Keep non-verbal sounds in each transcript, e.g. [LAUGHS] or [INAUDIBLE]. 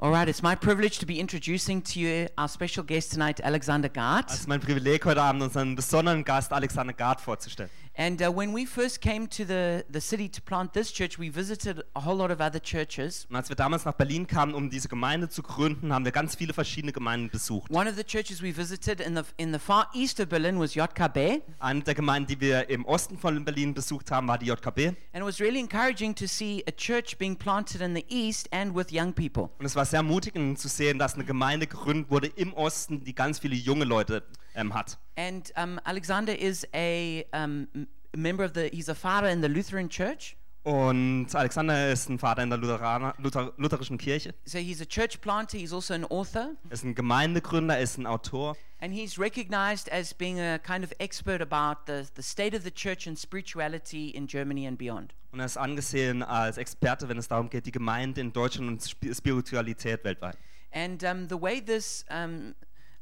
All it's my privilege to be introducing to you our special guest tonight, Alexander Es Gart. ist mein Privileg, heute Abend unseren besonderen Gast Alexander Gard vorzustellen. And uh, when we first came to the, the city to plant this church, we visited a whole lot of other churches. Und als wir damals nach Berlin kamen, um diese Gemeinde zu gründen, haben wir ganz viele verschiedene Gemeinden besucht. One of the churches we visited in the, in the far east of Berlin was JKB. Eine der Gemeinden, die wir im Osten von Berlin besucht haben, war die JKB. And it was really encouraging to see a church being planted in the east and with young people. Und es war sehr mutigend zu sehen, dass eine Gemeinde gegründet wurde im Osten, die ganz viele junge Leute ähm, hat. And um, Alexander is a um, member of the, he's a father in the Lutheran church. Und Alexander ist ein Vater in der Lutheraner, Luther, lutherischen Kirche, So he's a church planter, he's also an author. ist ein Gemeindegründer, ist ein Autor. And he's recognized as being a kind of expert about the, the state of the church and spirituality in Germany and beyond. Und er ist angesehen als Experte, wenn es darum geht, die Gemeinde in Deutschland und Spiritualität weltweit. And um, the way this um,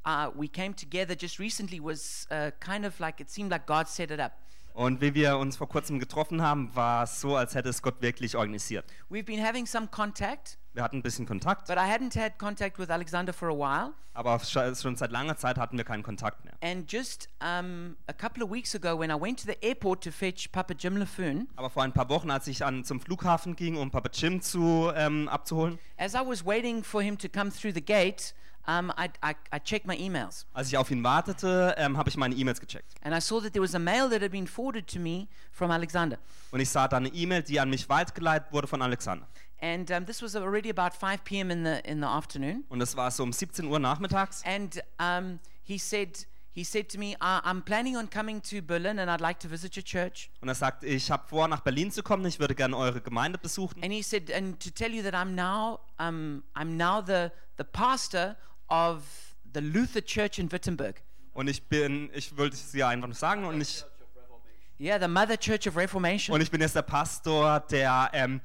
uh, we came together just recently was uh, kind of like it seemed like God set it up. Und wie wir uns vor kurzem getroffen haben, war es so, als hätte es Gott wirklich organisiert. We've been having some contact, Wir hatten ein bisschen Kontakt, but I hadn't had contact with Alexander for a while. aber sch- schon seit langer Zeit hatten wir keinen Kontakt mehr. And just um, a couple of weeks ago, when I went to the airport to fetch Papa Jim LaFoon, Aber vor ein paar Wochen, als ich an, zum Flughafen ging, um Papa Jim zu, ähm, abzuholen, as I was waiting for him to come through the gate, um, I, I, I checked my emails. als ich auf ihn wartete, ähm, habe ich meine E-Mails gecheckt. And I saw that there was a mail that had been forwarded to me from Alexander. Und ich sah da eine E-Mail, die an mich weitergeleitet wurde von Alexander. And um, this was already about 5 p.m. in the, in the afternoon. Und es war so um 17 Uhr nachmittags. And um, he, said, he said to me, I'm planning on coming to Berlin and I'd like to visit your church. Und er sagt, ich habe vor, nach Berlin zu kommen, ich würde gerne eure Gemeinde besuchen. And he said, and to tell you that I'm now, um, I'm now the, the pastor of the Luther Church in Wittenberg. Und ich bin, ich wollte es dir einfach nur sagen, und ich, Yeah, the Mother Church of Reformation. und ich bin jetzt der Pastor der ähm,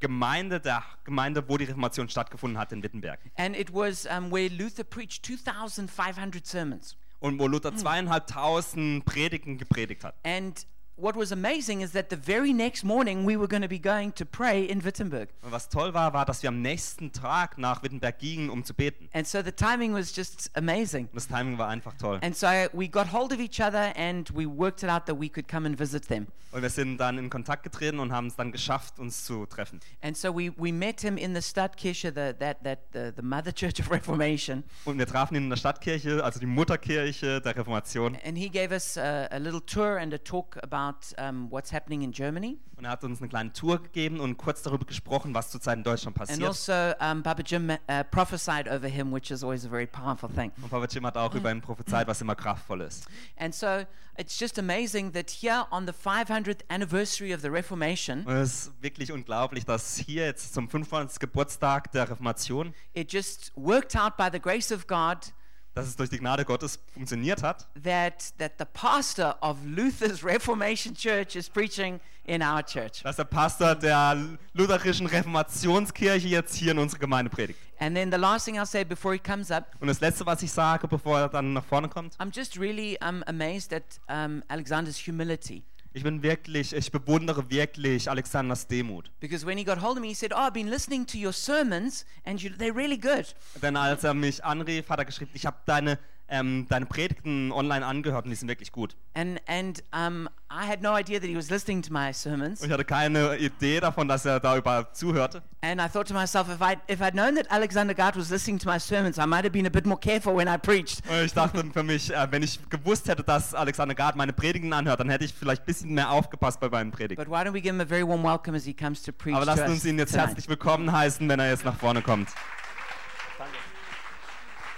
Gemeinde, der Gemeinde, wo die Reformation stattgefunden hat in Wittenberg. And it was um, where Luther preached 2,500 sermons. Und wo Luther zweieinhalbtausend Predigten gepredigt hat. And what was amazing is that the very next morning we were going to be going to pray in Wittenberg. Und was toll war, war, dass wir am nächsten Tag nach Wittenberg gingen, um zu beten. And so the timing was just amazing. Das Timing war einfach toll. And so we got hold of each other and we worked it out that we could come and visit them. Und wir sind dann in Kontakt getreten und haben es dann geschafft, uns zu treffen. And so we, we met him in the Stadtkirche, the, that, that, the, the Mother Church of Reformation. Und wir trafen ihn in der Stadtkirche, also die Mutterkirche der Reformation. And he gave us a, a little tour and a talk about um, what's happening in Germany. Und er hat uns eine kleine Tour gegeben und kurz darüber gesprochen, was zurzeit in Deutschland And passiert. also, um, Papa Jim uh, prophesied over him, which is always a very powerful thing. Und Papa Jim hat auch über ihn prophezeit, was immer kraftvoll ist. And so it's just amazing that here on the 500th anniversary of the Reformation, Und es ist wirklich unglaublich, dass hier jetzt zum 500. Geburtstag der Reformation, it just worked out by the grace of God dass es durch die Gnade Gottes funktioniert hat, that, that the pastor of Luther's Reformation Church is preaching in our church. dass der Pastor der lutherischen Reformationskirche jetzt hier in unserer Gemeinde predigt. And then the last thing I'll say before he comes up, Und das Letzte, was ich sage, bevor er dann nach vorne kommt, I'm just really um, amazed at um, Alexander's humility. Ich bin wirklich, ich bewundere wirklich Alexanders Demut. Because when he got hold of me, he said, Oh, I've been listening to your sermons and you, they're really good. Denn als er mich anrief, hat er geschrieben, ich habe deine, ähm, deine Predigten online angehört und die sind wirklich gut. And, and um, I had no idea that he was listening to my sermons. Und ich hatte keine Idee davon, dass er da überhaupt zuhörte. And I thought to myself, if I'd, if I'd known that Alexander Gart was listening to my sermons, I might have been a bit more careful when I preached. Und ich dachte für mich, äh, wenn ich gewusst hätte, dass Alexander Gard meine Predigten anhört, dann hätte ich vielleicht ein bisschen mehr aufgepasst bei meinen Predigten. But why don't we give him a very warm welcome as he comes to preach Aber lasst uns ihn jetzt tonight. herzlich willkommen heißen, wenn er jetzt nach vorne kommt.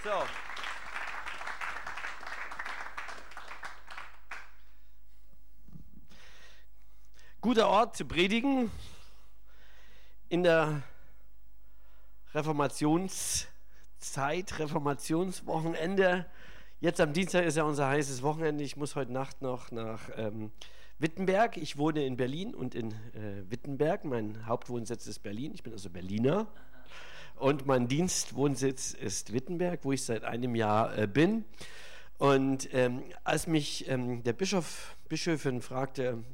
So. Guter Ort zu predigen in der Reformationszeit, Reformationswochenende. Jetzt am Dienstag ist ja unser heißes Wochenende. Ich muss heute Nacht noch nach ähm, Wittenberg. Ich wohne in Berlin und in äh, Wittenberg. Mein Hauptwohnsitz ist Berlin. Ich bin also Berliner. Und mein Dienstwohnsitz ist Wittenberg, wo ich seit einem Jahr äh, bin. Und ähm, als mich ähm, der Bischof, Bischöfin fragte,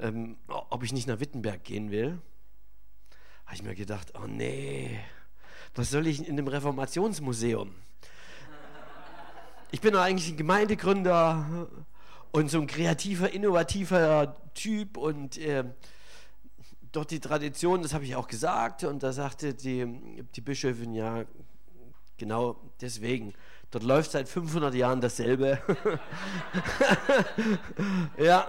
ähm, ob ich nicht nach Wittenberg gehen will, habe ich mir gedacht, oh nee, was soll ich in dem Reformationsmuseum? Ich bin doch eigentlich ein Gemeindegründer und so ein kreativer, innovativer Typ und äh, doch die Tradition, das habe ich auch gesagt, und da sagte die, die Bischöfin, ja, genau deswegen. Dort läuft seit 500 Jahren dasselbe. [LAUGHS] ja,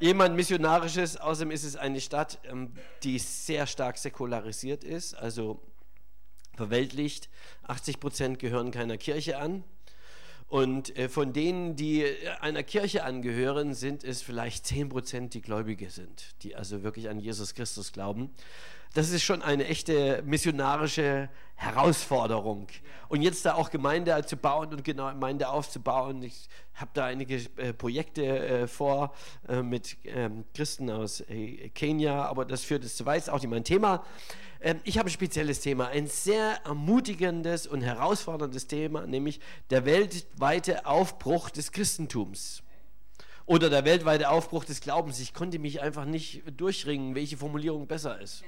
jemand Missionarisches, außerdem ist es eine Stadt, ähm, die sehr stark säkularisiert ist, also verweltlicht. 80 Prozent gehören keiner Kirche an. Und äh, von denen, die einer Kirche angehören, sind es vielleicht 10 Prozent, die Gläubige sind, die also wirklich an Jesus Christus glauben. Das ist schon eine echte missionarische Herausforderung. Und jetzt da auch Gemeinde zu bauen und genau Gemeinde aufzubauen. Ich habe da einige äh, Projekte äh, vor äh, mit ähm, Christen aus Kenia, aber das führt es zu weit, auch nicht mein Thema. Ähm, ich habe ein spezielles Thema, ein sehr ermutigendes und herausforderndes Thema, nämlich der weltweite Aufbruch des Christentums oder der weltweite Aufbruch des Glaubens. Ich konnte mich einfach nicht durchringen, welche Formulierung besser ist.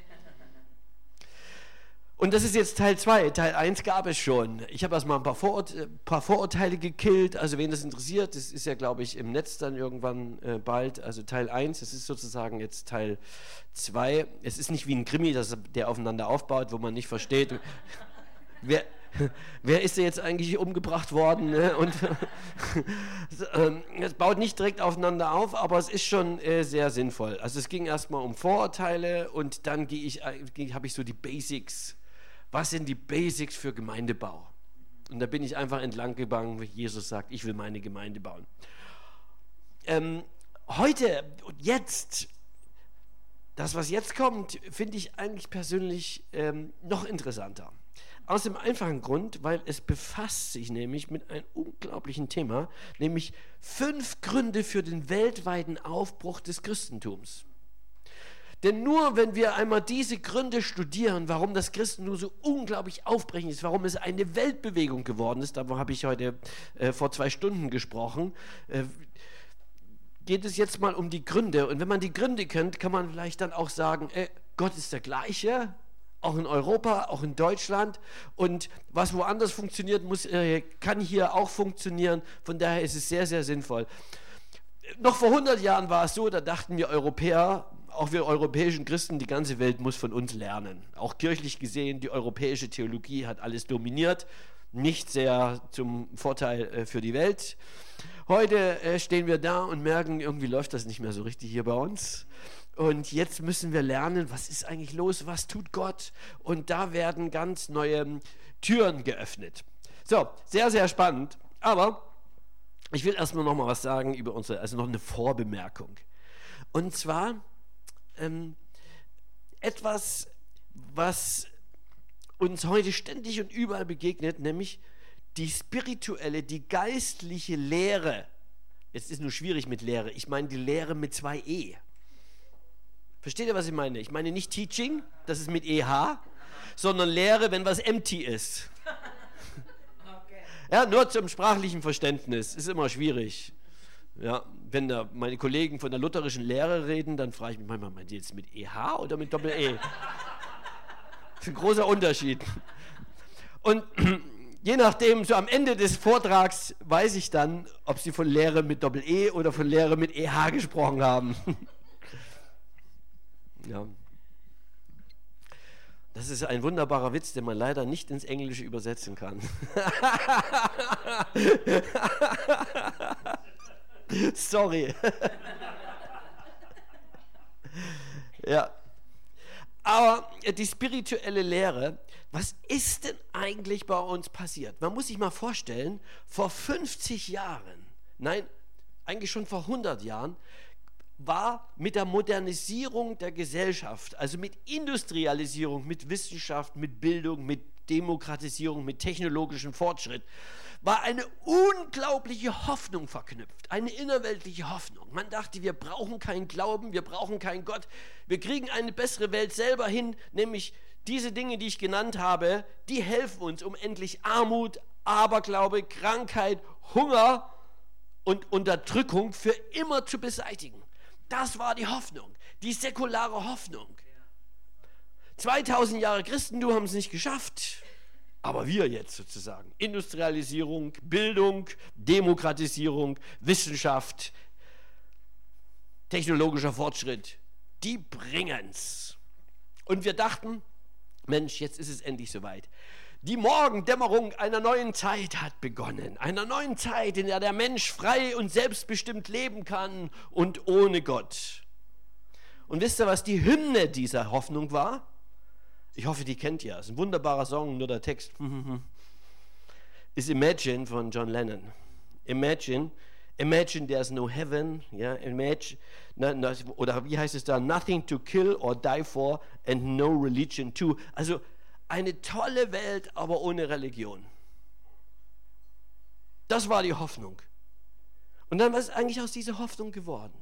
Und das ist jetzt Teil 2. Teil 1 gab es schon. Ich habe erstmal ein paar, Vorurt äh, paar, Vorurteile gekillt. Also wen das interessiert, das ist ja, glaube ich, im Netz dann irgendwann äh, bald. Also Teil 1, das ist sozusagen jetzt Teil 2. Es ist nicht wie ein Krimi, das, der aufeinander aufbaut, wo man nicht versteht, [LAUGHS] wer, wer ist jetzt eigentlich umgebracht worden. Ne? Und [LAUGHS] ähm, es baut nicht direkt aufeinander auf, aber es ist schon äh, sehr sinnvoll. Also es ging erstmal um Vorurteile und dann ich, äh, habe ich so die Basics was sind die Basics für Gemeindebau? Und da bin ich einfach entlang gegangen, wie Jesus sagt, ich will meine Gemeinde bauen. Ähm, heute und jetzt, das, was jetzt kommt, finde ich eigentlich persönlich ähm, noch interessanter. Aus dem einfachen Grund, weil es befasst sich nämlich mit einem unglaublichen Thema, nämlich fünf Gründe für den weltweiten Aufbruch des Christentums. Denn nur wenn wir einmal diese Gründe studieren, warum das Christentum so unglaublich aufbrechend ist, warum es eine Weltbewegung geworden ist, darüber habe ich heute äh, vor zwei Stunden gesprochen, äh, geht es jetzt mal um die Gründe. Und wenn man die Gründe kennt, kann man vielleicht dann auch sagen, äh, Gott ist der gleiche, auch in Europa, auch in Deutschland. Und was woanders funktioniert, muss, äh, kann hier auch funktionieren. Von daher ist es sehr, sehr sinnvoll. Noch vor 100 Jahren war es so, da dachten wir Europäer, auch wir europäischen Christen, die ganze Welt muss von uns lernen. Auch kirchlich gesehen, die europäische Theologie hat alles dominiert, nicht sehr zum Vorteil äh, für die Welt. Heute äh, stehen wir da und merken, irgendwie läuft das nicht mehr so richtig hier bei uns. Und jetzt müssen wir lernen, was ist eigentlich los, was tut Gott? Und da werden ganz neue Türen geöffnet. So, sehr, sehr spannend. Aber ich will erstmal noch mal was sagen über unsere, also noch eine Vorbemerkung. Und zwar ähm, etwas, was uns heute ständig und überall begegnet, nämlich die spirituelle, die geistliche Lehre. Jetzt ist nur schwierig mit Lehre. Ich meine die Lehre mit zwei E. Versteht ihr, was ich meine? Ich meine nicht Teaching, das ist mit EH, sondern Lehre, wenn was empty ist. [LAUGHS] Ja, nur zum sprachlichen Verständnis. Ist immer schwierig. Ja, wenn da meine Kollegen von der lutherischen Lehre reden, dann frage ich mich manchmal, meint ihr jetzt mit EH oder mit Doppel-E? Das ist ein großer Unterschied. Und [CLEARS THROAT] je nachdem, so am Ende des Vortrags weiß ich dann, ob sie von Lehre mit Doppel-E oder von Lehre mit EH gesprochen haben. [LAUGHS] ja. Das ist ein wunderbarer Witz, den man leider nicht ins Englische übersetzen kann. [LAUGHS] Sorry. ja. Aber die spirituelle Lehre, was ist denn eigentlich bei uns passiert? Man muss sich mal vorstellen, vor 50 Jahren, nein, eigentlich schon vor 100 Jahren, war mit der Modernisierung der Gesellschaft, also mit Industrialisierung, mit Wissenschaft, mit Bildung, mit Demokratisierung, mit technologischem Fortschritt, war eine unglaubliche Hoffnung verknüpft, eine innerweltliche Hoffnung. Man dachte, wir brauchen keinen Glauben, wir brauchen keinen Gott, wir kriegen eine bessere Welt selber hin, nämlich diese Dinge, die ich genannt habe, die helfen uns, um endlich Armut, Aberglaube, Krankheit, Hunger und Unterdrückung für immer zu beseitigen. Das war die Hoffnung, die säkulare Hoffnung. 2000 Jahre Christentum haben es nicht geschafft. Aber wir jetzt sozusagen. Industrialisierung, Bildung, Demokratisierung, Wissenschaft, technologischer Fortschritt, die bringen's. Und wir dachten, Mensch, jetzt ist es endlich soweit. Die Morgendämmerung einer neuen Zeit hat begonnen. Einer neuen Zeit, in der der Mensch frei und selbstbestimmt leben kann und ohne Gott. Und wisst ihr, was die Hymne dieser Hoffnung war? Ich hoffe, die kennt ihr. Es ist ein wunderbarer Song, nur der Text ist Imagine von John Lennon. Imagine, imagine there's no heaven, ja, imagine, na, na, oder wie heißt es da, nothing to kill or die for and no religion too. Also eine tolle Welt, aber ohne Religion. Das war die Hoffnung. Und dann was ist eigentlich aus dieser Hoffnung geworden?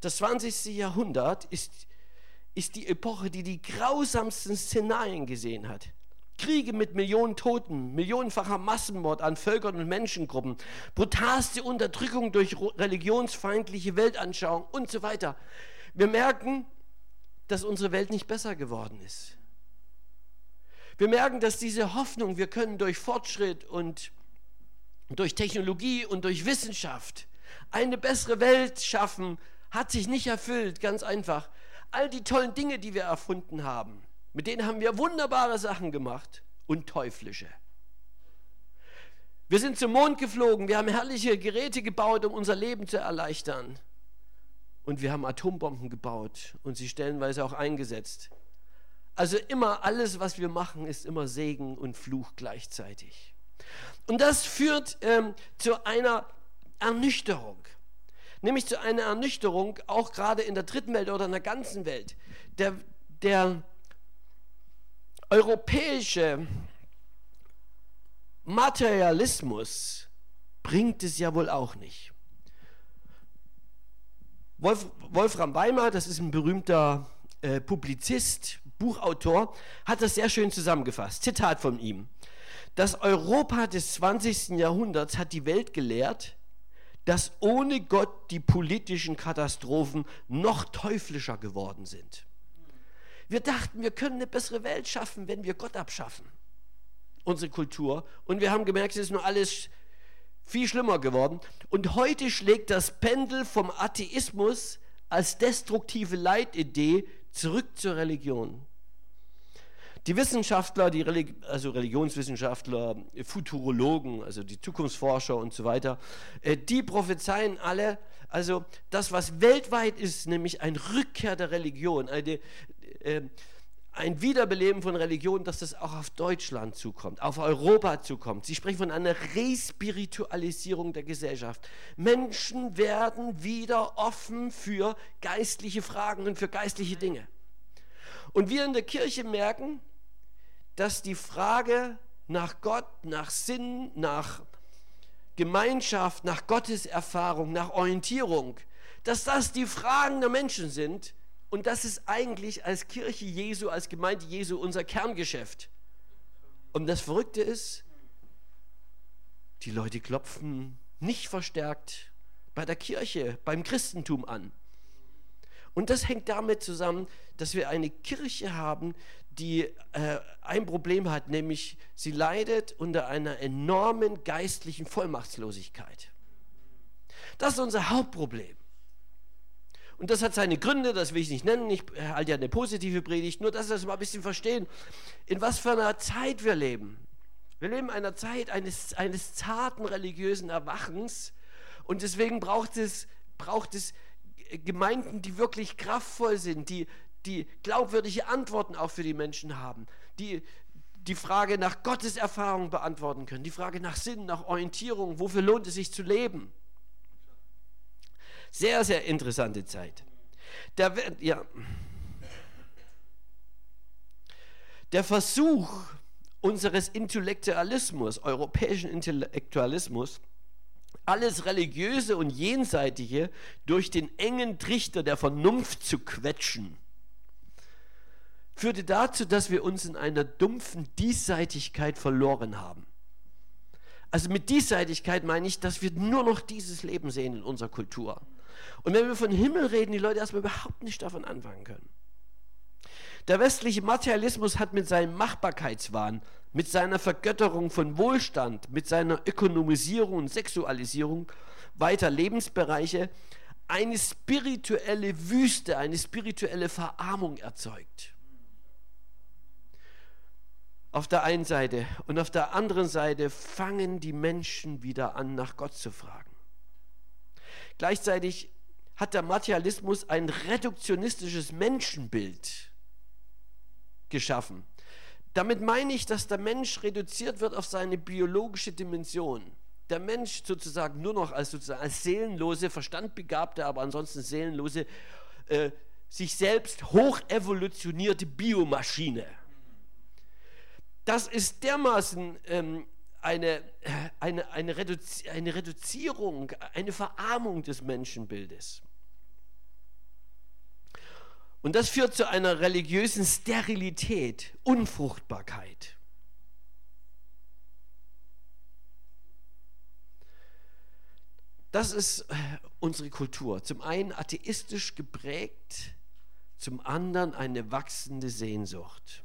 Das 20. Jahrhundert ist, ist die Epoche, die die grausamsten Szenarien gesehen hat. Kriege mit Millionen Toten, millionenfacher Massenmord an Völkern und Menschengruppen, brutalste Unterdrückung durch religionsfeindliche Weltanschauung und so weiter. Wir merken, dass unsere Welt nicht besser geworden ist. Wir merken, dass diese Hoffnung, wir können durch Fortschritt und durch Technologie und durch Wissenschaft eine bessere Welt schaffen, hat sich nicht erfüllt, ganz einfach. All die tollen Dinge, die wir erfunden haben, mit denen haben wir wunderbare Sachen gemacht und teuflische. Wir sind zum Mond geflogen, wir haben herrliche Geräte gebaut, um unser Leben zu erleichtern. Und wir haben Atombomben gebaut und sie stellenweise auch eingesetzt. Also immer alles, was wir machen, ist immer Segen und Fluch gleichzeitig. Und das führt ähm, zu einer Ernüchterung. Nämlich zu einer Ernüchterung, auch gerade in der dritten Welt oder in der ganzen Welt. Der, der europäische Materialismus bringt es ja wohl auch nicht. Wolf, Wolfram Weimar, das ist ein berühmter äh, Publizist, Buchautor, hat das sehr schön zusammengefasst. Zitat von ihm. Das Europa des 20. Jahrhunderts hat die Welt gelehrt, dass ohne Gott die politischen Katastrophen noch teuflischer geworden sind. Wir dachten, wir können eine bessere Welt schaffen, wenn wir Gott abschaffen, unsere Kultur. Und wir haben gemerkt, es ist nur alles viel schlimmer geworden. Und heute schlägt das Pendel vom Atheismus als destruktive Leitidee zurück zur Religion. Die Wissenschaftler, die Religi also Religionswissenschaftler, Futurologen, also die Zukunftsforscher und so weiter, äh, die prophezeien alle, also das, was weltweit ist, nämlich ein Rückkehr der Religion, eine, äh, ein Wiederbeleben von Religion, dass das auch auf Deutschland zukommt, auf Europa zukommt. Sie sprechen von einer Respiritualisierung der Gesellschaft. Menschen werden wieder offen für geistliche Fragen und für geistliche Dinge. Und wir in der Kirche merken, dass die Frage nach Gott, nach Sinn, nach Gemeinschaft, nach Gotteserfahrung, nach Orientierung, dass das die Fragen der Menschen sind, und das ist eigentlich als Kirche Jesu, als Gemeinde Jesu unser Kerngeschäft. Und das Verrückte ist, die Leute klopfen nicht verstärkt bei der Kirche, beim Christentum an. Und das hängt damit zusammen, dass wir eine Kirche haben, die äh, ein Problem hat, nämlich sie leidet unter einer enormen geistlichen Vollmachtslosigkeit. Das ist unser Hauptproblem. Und das hat seine Gründe, das will ich nicht nennen. Ich halte ja eine positive Predigt, nur dass wir das mal ein bisschen verstehen, in was für einer Zeit wir leben. Wir leben in einer Zeit eines, eines zarten religiösen Erwachens und deswegen braucht es, braucht es Gemeinden, die wirklich kraftvoll sind, die, die glaubwürdige Antworten auch für die Menschen haben, die die Frage nach Gottes Erfahrung beantworten können, die Frage nach Sinn, nach Orientierung, wofür lohnt es sich zu leben. Sehr, sehr interessante Zeit. Der, ja. Der Versuch unseres Intellektualismus, europäischen Intellektualismus, alles Religiöse und Jenseitige durch den engen Trichter der Vernunft zu quetschen, führte dazu, dass wir uns in einer dumpfen Diesseitigkeit verloren haben. Also mit Diesseitigkeit meine ich, dass wir nur noch dieses Leben sehen in unserer Kultur. Und wenn wir von Himmel reden, die Leute erstmal überhaupt nicht davon anfangen können. Der westliche Materialismus hat mit seinem Machbarkeitswahn, mit seiner Vergötterung von Wohlstand, mit seiner Ökonomisierung und Sexualisierung weiter Lebensbereiche eine spirituelle Wüste, eine spirituelle Verarmung erzeugt. Auf der einen Seite und auf der anderen Seite fangen die Menschen wieder an, nach Gott zu fragen. Gleichzeitig hat der Materialismus ein reduktionistisches Menschenbild geschaffen. Damit meine ich, dass der Mensch reduziert wird auf seine biologische Dimension. Der Mensch sozusagen nur noch als, sozusagen als seelenlose, verstandbegabte, aber ansonsten seelenlose, äh, sich selbst hoch evolutionierte Biomaschine. Das ist dermaßen ähm, eine, eine, eine, Reduzi eine Reduzierung, eine Verarmung des Menschenbildes. Und das führt zu einer religiösen Sterilität, Unfruchtbarkeit. Das ist äh, unsere Kultur. Zum einen atheistisch geprägt, zum anderen eine wachsende Sehnsucht.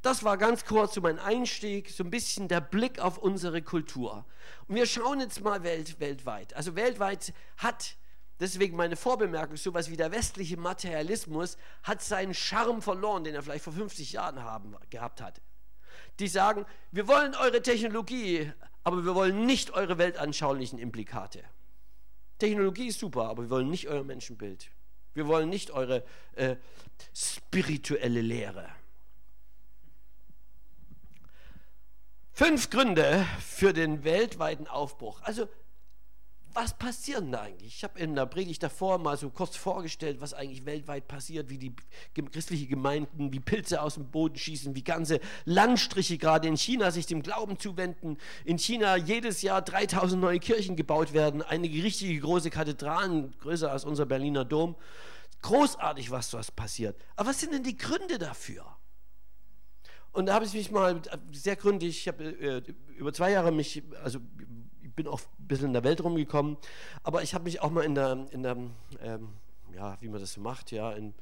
Das war ganz kurz so mein Einstieg, so ein bisschen der Blick auf unsere Kultur. Und wir schauen jetzt mal welt, weltweit. Also weltweit hat, deswegen meine Vorbemerkung, sowas wie der westliche Materialismus hat seinen Charme verloren, den er vielleicht vor 50 Jahren haben, gehabt hat. Die sagen, wir wollen eure Technologie, aber wir wollen nicht eure weltanschaulichen Implikate. Technologie ist super, aber wir wollen nicht euer Menschenbild. Wir wollen nicht eure äh, spirituelle Lehre. Fünf Gründe für den weltweiten Aufbruch. Also, was passiert denn eigentlich? Ich habe in der Predigt davor mal so kurz vorgestellt, was eigentlich weltweit passiert, wie die christlichen Gemeinden wie Pilze aus dem Boden schießen, wie ganze Landstriche gerade in China sich dem Glauben zuwenden. In China jedes Jahr 3000 neue Kirchen gebaut werden, einige richtige große Kathedralen, größer als unser Berliner Dom. Großartig, was was passiert. Aber was sind denn die Gründe dafür? Und da habe ich mich mal sehr gründlich, ich habe äh, über zwei Jahre mich, also bin auch ein bisschen in der Welt rumgekommen, aber ich habe mich auch mal in der, in der ähm, ja, wie man das so macht, ja, in,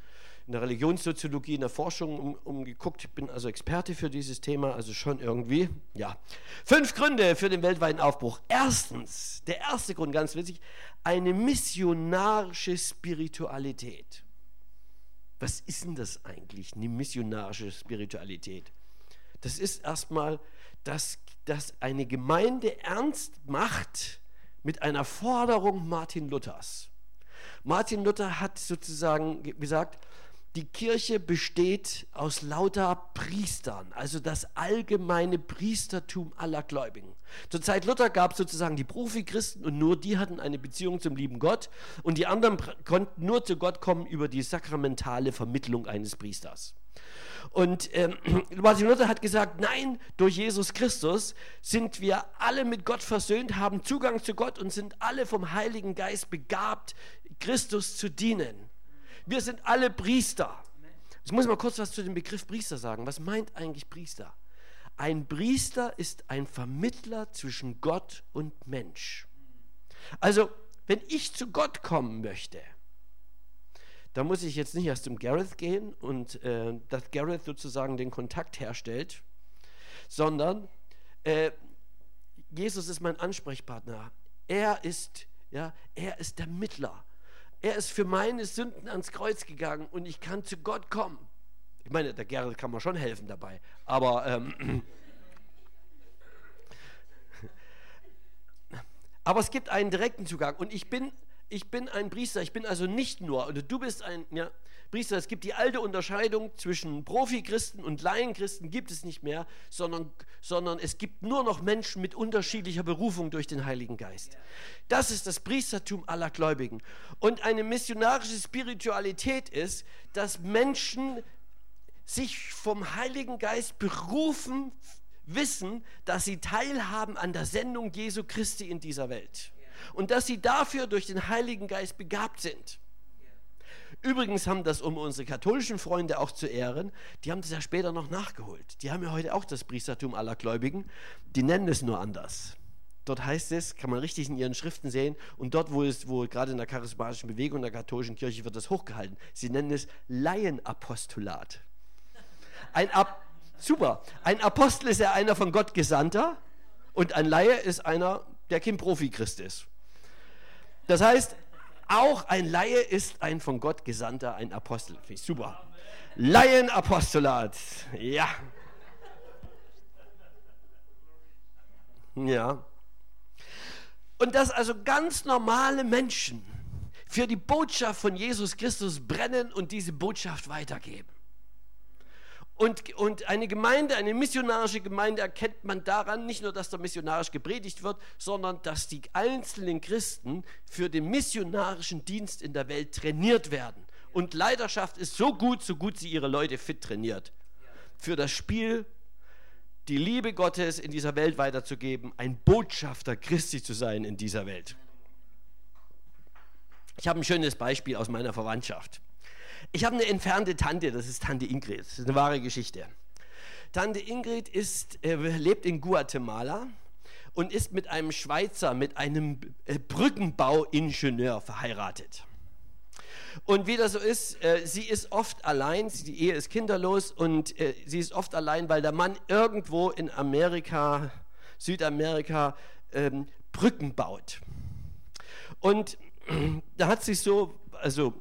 in der Religionssoziologie, in der Forschung um, umgeguckt. Ich bin also Experte für dieses Thema, also schon irgendwie, ja. Fünf Gründe für den weltweiten Aufbruch. Erstens, der erste Grund, ganz witzig, eine missionarische Spiritualität. Was ist denn das eigentlich, eine missionarische Spiritualität? Das ist erstmal, dass, dass eine Gemeinde ernst macht mit einer Forderung Martin Luthers. Martin Luther hat sozusagen gesagt, die Kirche besteht aus lauter Priestern, also das allgemeine Priestertum aller Gläubigen. Zur Zeit Luther gab es sozusagen die Profi-Christen und nur die hatten eine Beziehung zum lieben Gott und die anderen konnten nur zu Gott kommen über die sakramentale Vermittlung eines Priesters. Und ähm, [CLEARS THROAT] Martin Luther hat gesagt, nein, durch Jesus Christus sind wir alle mit Gott versöhnt, haben Zugang zu Gott und sind alle vom Heiligen Geist begabt, Christus zu dienen. Wir sind alle Priester. Ich muss mal kurz was zu dem Begriff Priester sagen. Was meint eigentlich Priester? Ein Priester ist ein Vermittler zwischen Gott und Mensch. Also, wenn ich zu Gott kommen möchte, da muss ich jetzt nicht erst zum Gareth gehen und äh, dass Gareth sozusagen den Kontakt herstellt, sondern äh, Jesus ist mein Ansprechpartner. Er ist, ja, er ist der Mittler. Er ist für meine Sünden ans Kreuz gegangen und ich kann zu Gott kommen. Ich meine, der Gerald kann mir schon helfen dabei, aber ähm, [CLEARS THROAT] aber es gibt einen direkten Zugang und ich bin ich bin ein Priester, ich bin also nicht nur, oder du bist ein ja, Priester, es gibt die alte Unterscheidung zwischen Profi-Christen und Laienchristen, gibt es nicht mehr, sondern, sondern es gibt nur noch Menschen mit unterschiedlicher Berufung durch den Heiligen Geist. Das ist das Priestertum aller Gläubigen. Und eine missionarische Spiritualität ist, dass Menschen sich vom Heiligen Geist berufen wissen, dass sie teilhaben an der Sendung Jesu Christi in dieser Welt und dass sie dafür durch den Heiligen Geist begabt sind. Übrigens haben das, um unsere katholischen Freunde auch zu ehren, die haben das ja später noch nachgeholt. Die haben ja heute auch das Priestertum aller Gläubigen, die nennen es nur anders. Dort heißt es, kann man richtig in ihren Schriften sehen, und dort, wo es, wo gerade in der charismatischen Bewegung der katholischen Kirche wird das hochgehalten. Sie nennen es Laienapostolat. Ein Ab Super. Ein Apostel ist ja einer von Gott Gesandter und ein Laie ist einer, der kein Profi-Christ ist. Das heißt, auch ein Laie ist ein von Gott Gesandter, ein Apostel. Finde ich super. Laienapostolat. Ja. Ja. Und dass also ganz normale Menschen für die Botschaft von Jesus Christus brennen und diese Botschaft weitergeben. Und, und eine Gemeinde, eine missionarische Gemeinde erkennt man daran, nicht nur, dass da missionarisch gepredigt wird, sondern dass die einzelnen Christen für den missionarischen Dienst in der Welt trainiert werden. Und Leiterschaft ist so gut, so gut sie ihre Leute fit trainiert. Für das Spiel, die Liebe Gottes in dieser Welt weiterzugeben, ein Botschafter Christi zu sein in dieser Welt. Ich habe ein schönes Beispiel aus meiner Verwandtschaft. Ich habe eine entfernte Tante, das ist Tante Ingrid. Das ist eine wahre Geschichte. Tante Ingrid ist, äh, lebt in Guatemala und ist mit einem Schweizer, mit einem äh, Brückenbauingenieur verheiratet. Und wie das so ist, äh, sie ist oft allein, die Ehe ist kinderlos und äh, sie ist oft allein, weil der Mann irgendwo in Amerika, Südamerika, ähm, Brücken baut. Und [CLEARS THROAT] da hat sich so, also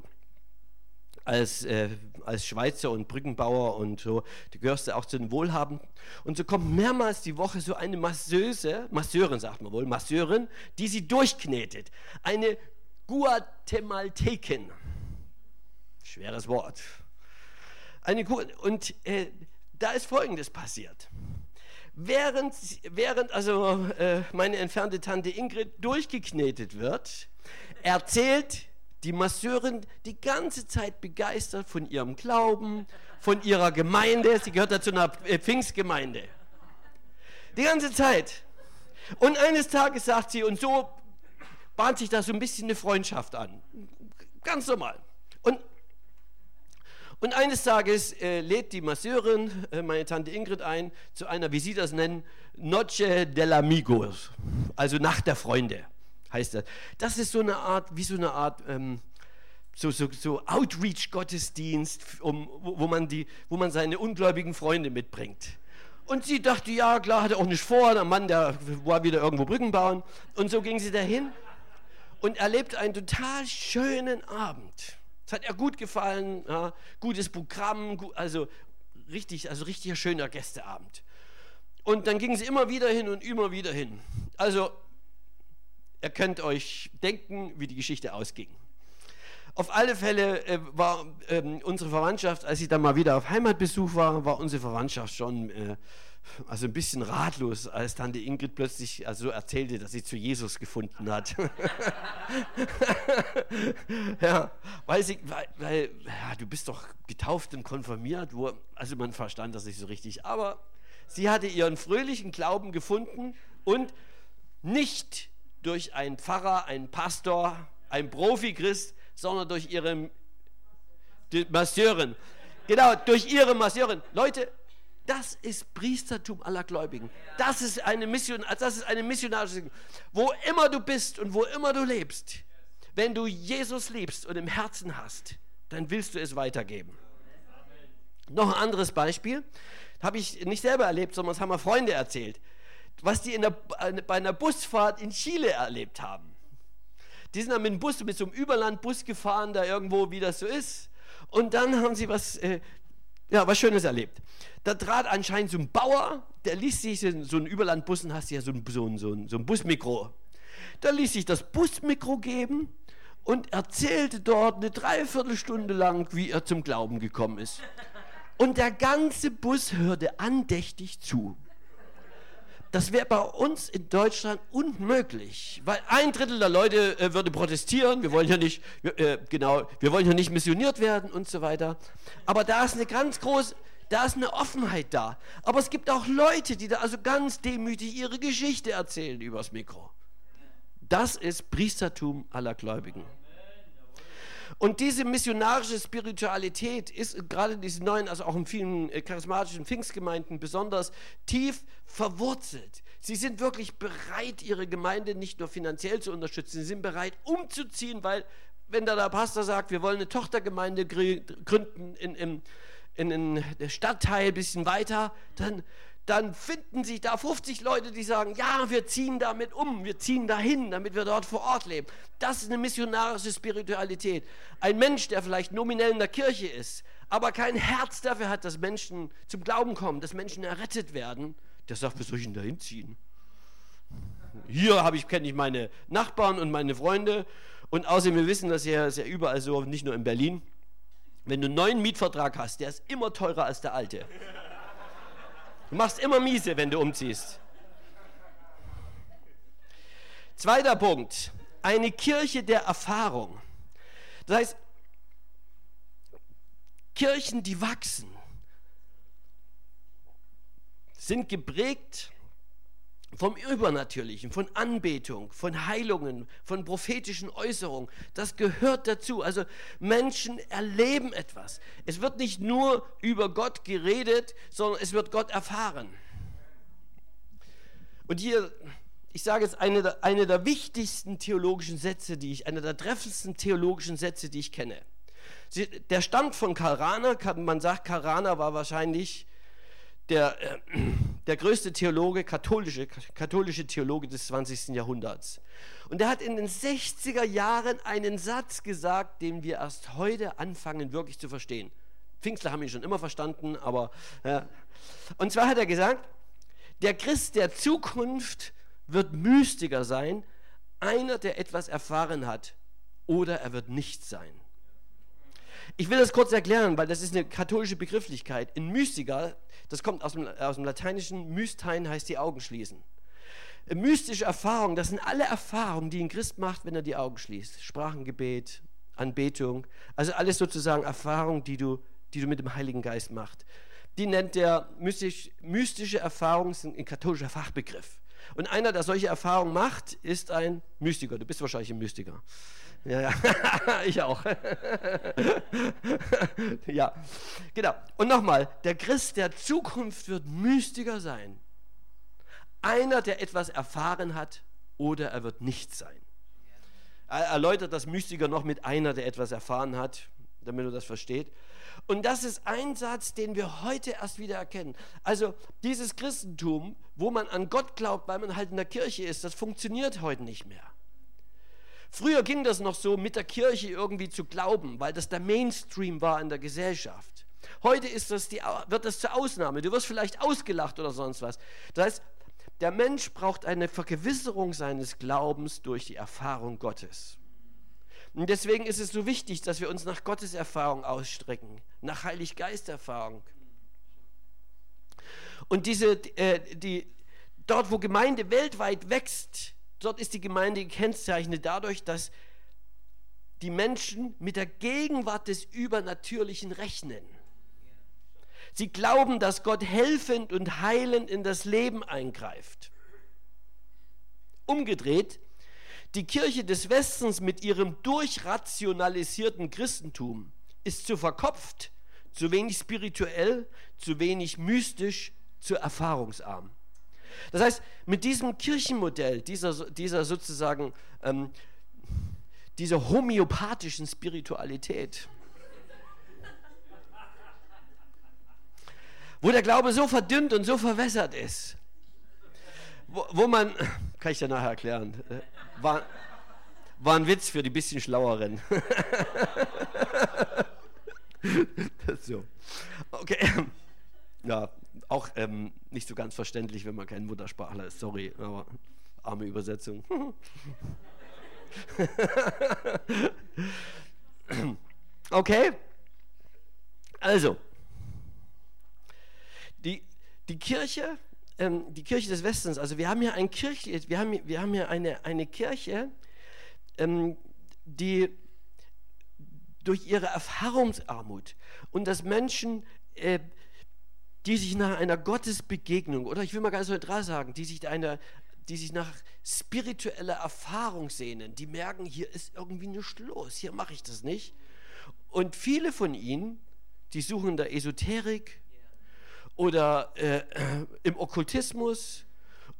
als, äh, als Schweizer und Brückenbauer und so, du gehörst ja auch zu den Wohlhabenden. Und so kommt mehrmals die Woche so eine Masseuse, Masseurin sagt man wohl, Masseurin, die sie durchknetet. Eine Guatemaltekin. Schweres Wort. Eine Gu und äh, da ist Folgendes passiert. Während, während also äh, meine entfernte Tante Ingrid durchgeknetet wird, erzählt die Masseurin die ganze Zeit begeistert von ihrem Glauben, von ihrer Gemeinde. Sie gehört dazu einer äh, Pfingstgemeinde. Die ganze Zeit. Und eines Tages sagt sie, und so bahnt sich da so ein bisschen eine Freundschaft an. Ganz normal. Und, und eines Tages äh, lädt die Masseurin, äh, meine Tante Ingrid, ein zu einer, wie sie das nennen, Noche del Amigos, also Nacht der Freunde heißt das. Das ist so eine Art, wie so eine Art ähm, so, so, so Outreach-Gottesdienst, um, wo, man die, wo man seine ungläubigen Freunde mitbringt. Und sie dachte, ja klar, hatte auch nicht vor, der Mann, der war wieder irgendwo Brücken bauen. Und so ging sie dahin und erlebte einen total schönen Abend. Es hat ihr gut gefallen, ja, gutes Programm, also richtig, also richtiger schöner Gästeabend. Und dann ging sie immer wieder hin und immer wieder hin. Also Ihr könnt euch denken, wie die Geschichte ausging. Auf alle Fälle äh, war äh, unsere Verwandtschaft, als ich dann mal wieder auf Heimatbesuch war, war unsere Verwandtschaft schon äh, also ein bisschen ratlos, als Tante Ingrid plötzlich also erzählte, dass sie zu Jesus gefunden hat. [LAUGHS] ja, weil, sie, weil, weil ja, du bist doch getauft und konfirmiert, wo, also man verstand das nicht so richtig, aber sie hatte ihren fröhlichen Glauben gefunden und nicht durch einen Pfarrer, einen Pastor, einen Profi-Christ, sondern durch ihre Masseurin. Genau, durch ihre Masseurin. Leute, das ist Priestertum aller Gläubigen. Das ist eine Mission, das ist eine missionarische. Wo immer du bist und wo immer du lebst, wenn du Jesus liebst und im Herzen hast, dann willst du es weitergeben. Noch ein anderes Beispiel, habe ich nicht selber erlebt, sondern das haben mir Freunde erzählt was die der, bei einer Busfahrt in Chile erlebt haben. Die sind dann mit dem Bus, mit so einem Überlandbus gefahren, da irgendwo, wie das so ist. Und dann haben sie was, äh, ja, was Schönes erlebt. Da trat anscheinend so ein Bauer, der ließ sich, so ein Überlandbus, und hast ja so ein, so, ein, so, ein, so ein Busmikro. Da ließ sich das Busmikro geben und erzählte dort eine Dreiviertelstunde lang, wie er zum Glauben gekommen ist. Und der ganze Bus hörte andächtig zu. Das wäre bei uns in Deutschland unmöglich, weil ein Drittel der Leute äh, würde protestieren. Wir wollen ja nicht, äh, genau, wir wollen ja nicht missioniert werden und so weiter. Aber da ist eine ganz große, da ist eine Offenheit da. Aber es gibt auch Leute, die da also ganz demütig ihre Geschichte erzählen übers Mikro. Das ist Priestertum aller Gläubigen. Und diese missionarische Spiritualität ist gerade in diesen neuen, also auch in vielen äh, charismatischen Pfingstgemeinden besonders tief verwurzelt. Sie sind wirklich bereit, ihre Gemeinde nicht nur finanziell zu unterstützen, sie sind bereit umzuziehen, weil wenn da der Pastor sagt, wir wollen eine Tochtergemeinde gründen in, in, in, in Stadtteil ein bisschen weiter, dann, dann finden sich da 50 Leute, die sagen, ja, wir ziehen damit um, wir ziehen dahin, damit wir dort vor Ort leben. Das ist eine missionarische Spiritualität. Ein Mensch, der vielleicht nominell in der Kirche ist, aber kein Herz dafür hat, dass Menschen zum Glauben kommen, dass Menschen errettet werden, der sagt, was soll ich denn da hinziehen? Hier habe ich, kenne ich meine Nachbarn und meine Freunde. Und außerdem, wir wissen das ja, ist ja überall so, nicht nur in Berlin. Wenn du einen neuen Mietvertrag hast, der ist immer teurer als der alte. Du machst immer miese, wenn du umziehst. Zweiter Punkt. Eine Kirche der Erfahrung. Das heißt, Kirchen, die wachsen, sind geprägt vom Übernatürlichen, von Anbetung, von Heilungen, von prophetischen Äußerungen. Das gehört dazu. Also Menschen erleben etwas. Es wird nicht nur über Gott geredet, sondern es wird Gott erfahren. Und hier, ich sage jetzt eine der, eine der wichtigsten theologischen Sätze, die ich, einer der treffendsten theologischen Sätze, die ich kenne. Sie, der stammt von Karl Rahner. Man sagt, Karl Rahner war wahrscheinlich der, äh, der größte Theologe, katholische, katholische Theologe des 20. Jahrhunderts. Und er hat in den 60er Jahren einen Satz gesagt, den wir erst heute anfangen wirklich zu verstehen. Pfingstler haben ihn schon immer verstanden, aber... Ja. Und zwar hat er gesagt, der Christ der Zukunft wird Mystiker sein, einer, der etwas erfahren hat, oder er wird nichts sein. Ich will das kurz erklären, weil das ist eine katholische Begrifflichkeit. In Mystiker, das kommt aus dem, aus dem Lateinischen, Mystein heißt die Augen schließen. Mystische Erfahrungen, das sind alle Erfahrungen, die ein Christ macht, wenn er die Augen schließt. Sprachengebet, Anbetung, also alles sozusagen Erfahrungen, die du, die du mit dem Heiligen Geist machst. Die nennt er mystisch, mystische Erfahrungen, sind ein katholischer Fachbegriff. Und einer, der solche Erfahrungen macht, ist ein Mystiker. Du bist wahrscheinlich ein Mystiker. Ja, ja. [LAUGHS] ich auch. [LAUGHS] ja, genau. Und nochmal, der Christ der Zukunft wird mystiker sein. Einer, der etwas erfahren hat, oder er wird nichts sein. Er erläutert das Mystiker noch mit einer, der etwas erfahren hat, damit du das versteht. Und das ist ein Satz, den wir heute erst wieder erkennen. Also dieses Christentum, wo man an Gott glaubt, weil man halt in der Kirche ist, das funktioniert heute nicht mehr. Früher ging das noch so, mit der Kirche irgendwie zu glauben, weil das der Mainstream war in der Gesellschaft. Heute ist das die, wird das zur Ausnahme. Du wirst vielleicht ausgelacht oder sonst was. Das heißt, der Mensch braucht eine Vergewisserung seines Glaubens durch die Erfahrung Gottes. Und deswegen ist es so wichtig, dass wir uns nach Gottes Erfahrung ausstrecken, nach Heilig-Geist-Erfahrung. Und diese, äh, die, dort, wo Gemeinde weltweit wächst, Dort ist die Gemeinde gekennzeichnet dadurch, dass die Menschen mit der Gegenwart des Übernatürlichen rechnen. Sie glauben, dass Gott helfend und heilend in das Leben eingreift. Umgedreht, die Kirche des Westens mit ihrem durchrationalisierten Christentum ist zu verkopft, zu wenig spirituell, zu wenig mystisch, zu erfahrungsarm. Das heißt, mit diesem Kirchenmodell, dieser, dieser sozusagen, ähm, dieser homöopathischen Spiritualität, wo der Glaube so verdünnt und so verwässert ist, wo, wo man, kann ich dir nachher erklären, äh, war, war ein Witz für die bisschen Schlaueren. [LAUGHS] so. Okay. Ja, auch ähm, nicht so ganz verständlich, wenn man kein Muttersprachler ist. Sorry, aber arme Übersetzung. [LAUGHS] okay? Also, die, die Kirche, ähm, die Kirche des Westens, also wir haben hier, ein Kirche, wir haben, wir haben hier eine, eine Kirche, ähm, die durch ihre Erfahrungsarmut und dass Menschen äh, die sich nach einer Gottesbegegnung, oder ich will mal ganz neutral sagen, die sich einer, die sich nach spiritueller Erfahrung sehnen, die merken, hier ist irgendwie nichts los, hier mache ich das nicht. Und viele von ihnen, die suchen der Esoterik oder äh, im Okkultismus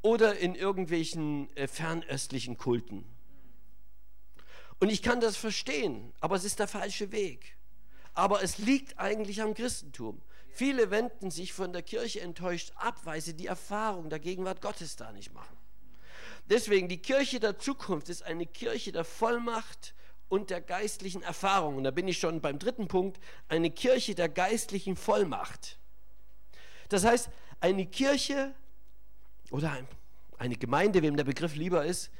oder in irgendwelchen äh, fernöstlichen Kulten. Und ich kann das verstehen, aber es ist der falsche Weg. Aber es liegt eigentlich am Christentum. Viele wenden sich von der Kirche enttäuscht ab, weil sie die Erfahrung der Gegenwart Gottes da nicht machen. Deswegen, die Kirche der Zukunft ist eine Kirche der Vollmacht und der geistlichen Erfahrung. Und da bin ich schon beim dritten Punkt, eine Kirche der geistlichen Vollmacht. Das heißt, eine Kirche oder eine Gemeinde, wem der Begriff lieber ist,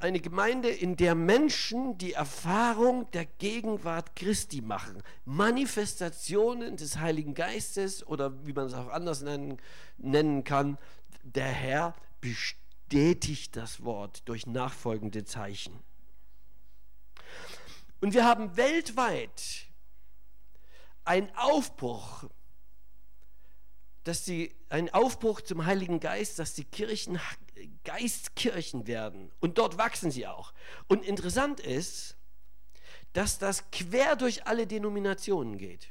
eine Gemeinde, in der Menschen die Erfahrung der Gegenwart Christi machen. Manifestationen des Heiligen Geistes oder wie man es auch anders nennen, nennen kann, der Herr bestätigt das Wort durch nachfolgende Zeichen. Und wir haben weltweit einen Aufbruch, dass die, ein Aufbruch zum Heiligen Geist, dass die Kirchen Geistkirchen werden. Und dort wachsen sie auch. Und interessant ist, dass das quer durch alle Denominationen geht.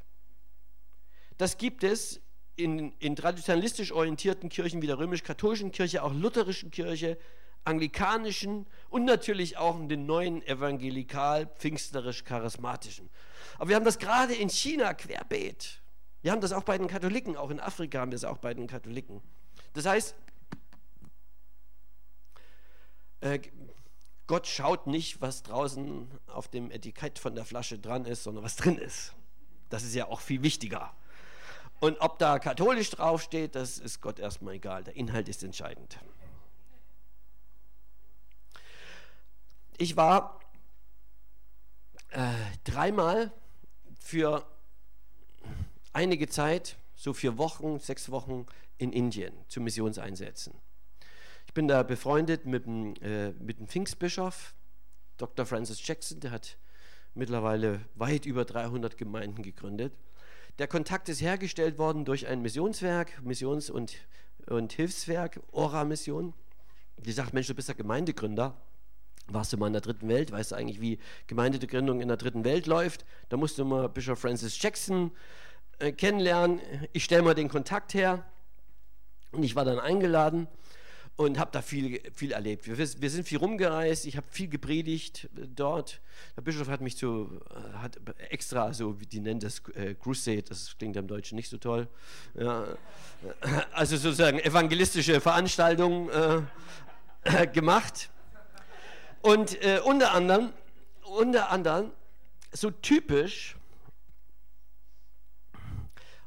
Das gibt es in, in traditionalistisch orientierten Kirchen wie der römisch-katholischen Kirche, auch lutherischen Kirche, anglikanischen und natürlich auch in den neuen evangelikal, pfingsterisch-charismatischen. Aber wir haben das gerade in China querbeet. Wir haben das auch bei den Katholiken, auch in Afrika haben wir es auch bei den Katholiken. Das heißt, äh, Gott schaut nicht, was draußen auf dem Etikett von der Flasche dran ist, sondern was drin ist. Das ist ja auch viel wichtiger. Und ob da katholisch draufsteht, das ist Gott erstmal egal. Der Inhalt ist entscheidend. Ich war äh, dreimal für einige Zeit, so vier Wochen, sechs Wochen in Indien zu Missionseinsätzen. Ich bin da befreundet mit dem, äh, mit dem Pfingstbischof, Dr. Francis Jackson, der hat mittlerweile weit über 300 Gemeinden gegründet. Der Kontakt ist hergestellt worden durch ein Missionswerk, Missions- und, und Hilfswerk, Ora-Mission. Die sagt, Mensch, du bist ja Gemeindegründer. Warst du mal in der dritten Welt? Weißt du eigentlich, wie Gemeindegründung in der dritten Welt läuft? Da musst du mal Bischof Francis Jackson kennenlernen. Ich stelle mal den Kontakt her. Und ich war dann eingeladen und habe da viel, viel erlebt. Wir, wir, sind viel rumgereist, ich habe viel gepredigt äh, dort. Der Bischof hat mich zu, äh, hat extra, so wie die nennen das äh, Crusade, das klingt im Deutschen nicht so toll. Ja, also sozusagen evangelistische Veranstaltungen äh, [LAUGHS] gemacht. Und äh, unter anderem, unter anderem, so typisch,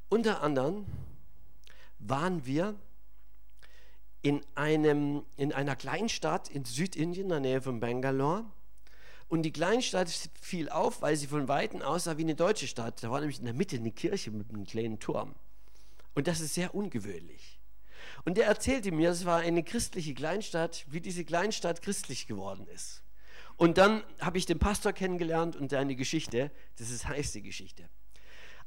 unter anderem waren wir in, einem, in einer Kleinstadt in Südindien, in der Nähe von Bangalore. Und die Kleinstadt fiel auf, weil sie von Weitem aussah wie eine deutsche Stadt. Da war nämlich in der Mitte eine Kirche mit einem kleinen Turm. Und das ist sehr ungewöhnlich. Und er erzählte mir, es war eine christliche Kleinstadt, wie diese Kleinstadt christlich geworden ist. Und dann habe ich den Pastor kennengelernt und seine Geschichte, das ist heiße Geschichte.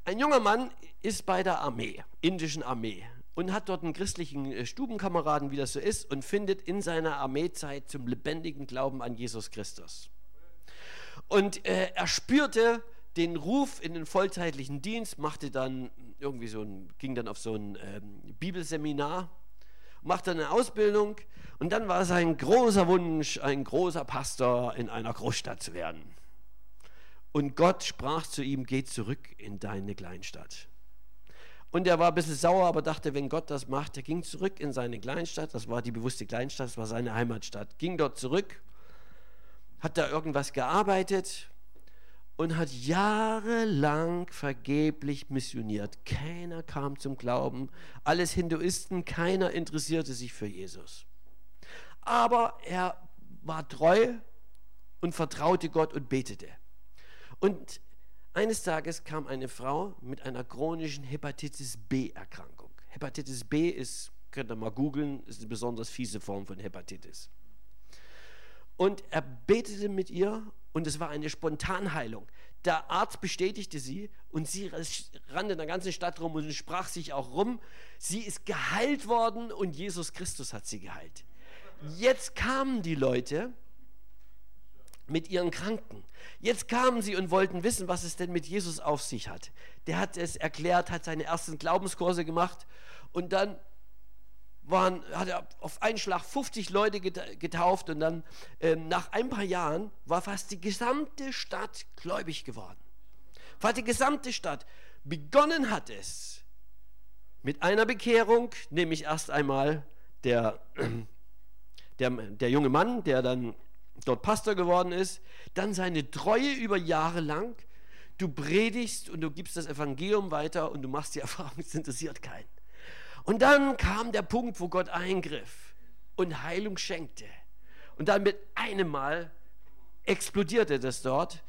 Ein junger Mann ist bei der Armee, indischen Armee, und hat dort einen christlichen äh, Stubenkameraden, wie das so ist, und findet in seiner Armeezeit zum lebendigen Glauben an Jesus Christus. Und äh, er spürte den Ruf in den vollzeitlichen Dienst, machte dann irgendwie so ein, ging dann auf so ein ähm, Bibelseminar, machte eine Ausbildung und dann war sein großer Wunsch, ein großer Pastor in einer Großstadt zu werden. Und Gott sprach zu ihm, geh zurück in deine Kleinstadt. Und er war ein bisschen sauer, aber dachte, wenn Gott das macht, er ging zurück in seine Kleinstadt, das war die bewusste Kleinstadt, das war seine Heimatstadt, ging dort zurück, hat da irgendwas gearbeitet und hat jahrelang vergeblich missioniert. Keiner kam zum Glauben, alles Hinduisten, keiner interessierte sich für Jesus. Aber er war treu und vertraute Gott und betete. Und eines Tages kam eine Frau mit einer chronischen Hepatitis B-Erkrankung. Hepatitis B ist, könnt ihr mal googeln, ist eine besonders fiese Form von Hepatitis. Und er betete mit ihr und es war eine Spontanheilung. Der Arzt bestätigte sie und sie rannte in der ganzen Stadt rum und sprach sich auch rum. Sie ist geheilt worden und Jesus Christus hat sie geheilt. Jetzt kamen die Leute mit ihren Kranken. Jetzt kamen sie und wollten wissen, was es denn mit Jesus auf sich hat. Der hat es erklärt, hat seine ersten Glaubenskurse gemacht und dann waren, hat er auf einen Schlag 50 Leute getauft und dann ähm, nach ein paar Jahren war fast die gesamte Stadt gläubig geworden. Fast die gesamte Stadt. Begonnen hat es mit einer Bekehrung, nämlich erst einmal der, [CLEARS THROAT] der, der junge Mann, der dann dort Pastor geworden ist, dann seine Treue über Jahre lang. Du predigst und du gibst das Evangelium weiter und du machst die [LAUGHS] Erfahrung, es interessiert keinen. Und dann kam der Punkt, wo Gott eingriff und Heilung schenkte. Und dann mit einem Mal explodierte das dort.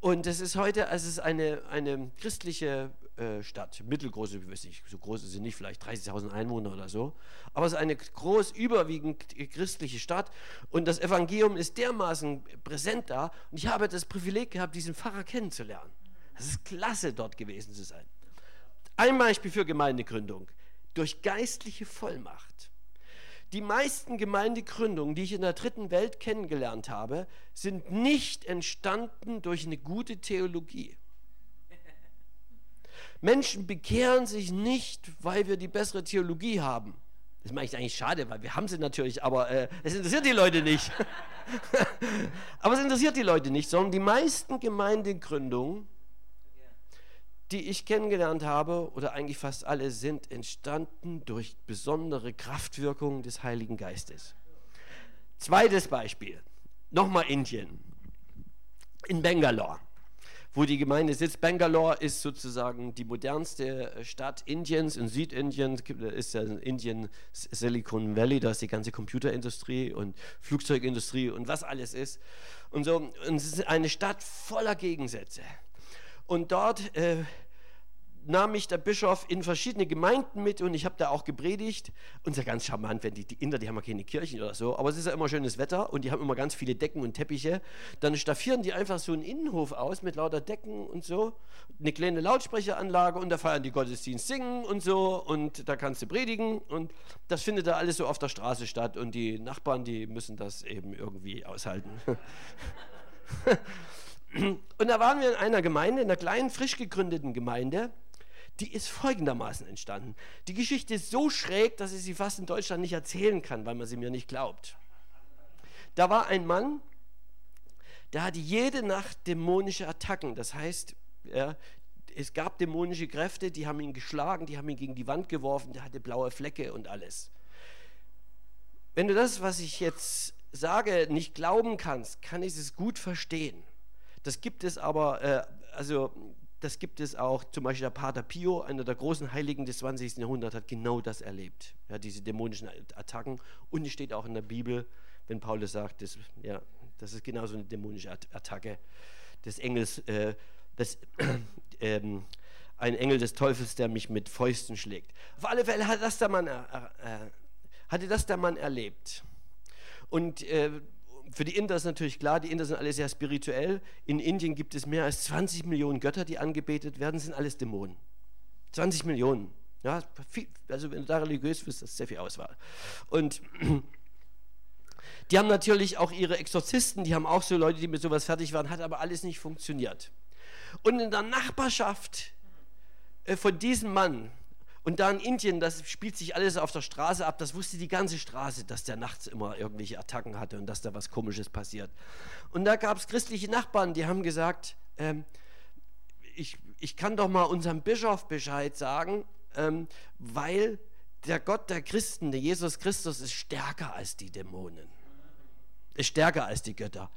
Und es ist heute, es ist eine, eine christliche äh, Stadt, mittelgroße, ich weiß nicht, so groß ist sie nicht, vielleicht 30.000 Einwohner oder so, aber es ist eine groß, überwiegend christliche Stadt und das Evangelium ist dermaßen präsent da und ich habe das Privileg gehabt, diesen Pfarrer kennenzulernen. Es ist klasse, dort gewesen zu sein. Ein Beispiel für Gemeindegründung. Durch geistliche Vollmacht. Die meisten Gemeindegründungen, die ich in der dritten Welt kennengelernt habe, sind nicht entstanden durch eine gute Theologie. Menschen bekehren sich nicht, weil wir die bessere Theologie haben. Das mache ich eigentlich schade, weil wir haben sie natürlich, aber äh, es interessiert die Leute nicht. [LAUGHS] aber es interessiert die Leute nicht, sondern die meisten Gemeindegründungen, die ich kennengelernt habe, oder eigentlich fast alle, sind entstanden durch besondere Kraftwirkungen des Heiligen Geistes. Zweites Beispiel, nochmal Indien, in Bangalore wo die Gemeinde sitzt. Bangalore ist sozusagen die modernste äh, Stadt Indiens. In Südindien ist ja Indien Silicon Valley, da ist die ganze Computerindustrie und Flugzeugindustrie und was alles ist. Und so, und es ist eine Stadt voller Gegensätze. Und dort äh, nahm mich der Bischof in verschiedene Gemeinden mit und ich habe da auch gepredigt. Und es ist ja ganz charmant, wenn die, die Inder, die haben ja keine Kirchen oder so, aber es ist ja immer schönes Wetter und die haben immer ganz viele Decken und Teppiche. Dann staffieren die einfach so einen Innenhof aus mit lauter Decken und so, eine kleine Lautsprecheranlage und da feiern die Gottesdienst singen und so und da kannst du predigen und das findet da alles so auf der Straße statt und die Nachbarn, die müssen das eben irgendwie aushalten. [LAUGHS] Und da waren wir in einer Gemeinde, in einer kleinen, frisch gegründeten Gemeinde die ist folgendermaßen entstanden. Die Geschichte ist so schräg, dass ich sie fast in Deutschland nicht erzählen kann, weil man sie mir nicht glaubt. Da war ein Mann, der hatte jede Nacht dämonische Attacken. Das heißt, ja, es gab dämonische Kräfte, die haben ihn geschlagen, die haben ihn gegen die Wand geworfen, der hatte blaue Flecke und alles. Wenn du das, was ich jetzt sage, nicht glauben kannst, kann ich es gut verstehen. Das gibt es aber, äh, also das gibt es auch, zum Beispiel der Pater Pio, einer der großen Heiligen des 20. Jahrhunderts, hat genau das erlebt, ja, diese dämonischen Attacken. Und es steht auch in der Bibel, wenn Paulus sagt, das, ja, das ist genauso eine dämonische Attacke des Engels, äh, des, [CLEARS THROAT] äh, ein Engel des Teufels, der mich mit Fäusten schlägt. Auf alle Fälle hat das der Mann, äh hatte das der Mann erlebt. Und äh, für die Inder ist natürlich klar, die Inder sind alle sehr spirituell. In Indien gibt es mehr als 20 Millionen Götter, die angebetet werden, sind alles Dämonen. 20 Millionen. Ja, viel, also wenn du da religiös bist, das ist sehr viel Auswahl. Und [CLEARS THROAT] die haben natürlich auch ihre Exorzisten, die haben auch so Leute, die mit sowas fertig waren, hat aber alles nicht funktioniert. Und in der Nachbarschaft äh, von diesem Mann und da in Indien, das spielt sich alles auf der Straße ab, das wusste die ganze Straße, dass der nachts immer irgendwelche Attacken hatte und dass da was Komisches passiert. Und da gab es christliche Nachbarn, die haben gesagt, ähm, ich, ich kann doch mal unserem Bischof Bescheid sagen, ähm, weil der Gott der Christen, der Jesus Christus, ist stärker als die Dämonen. Ist stärker als die Götter.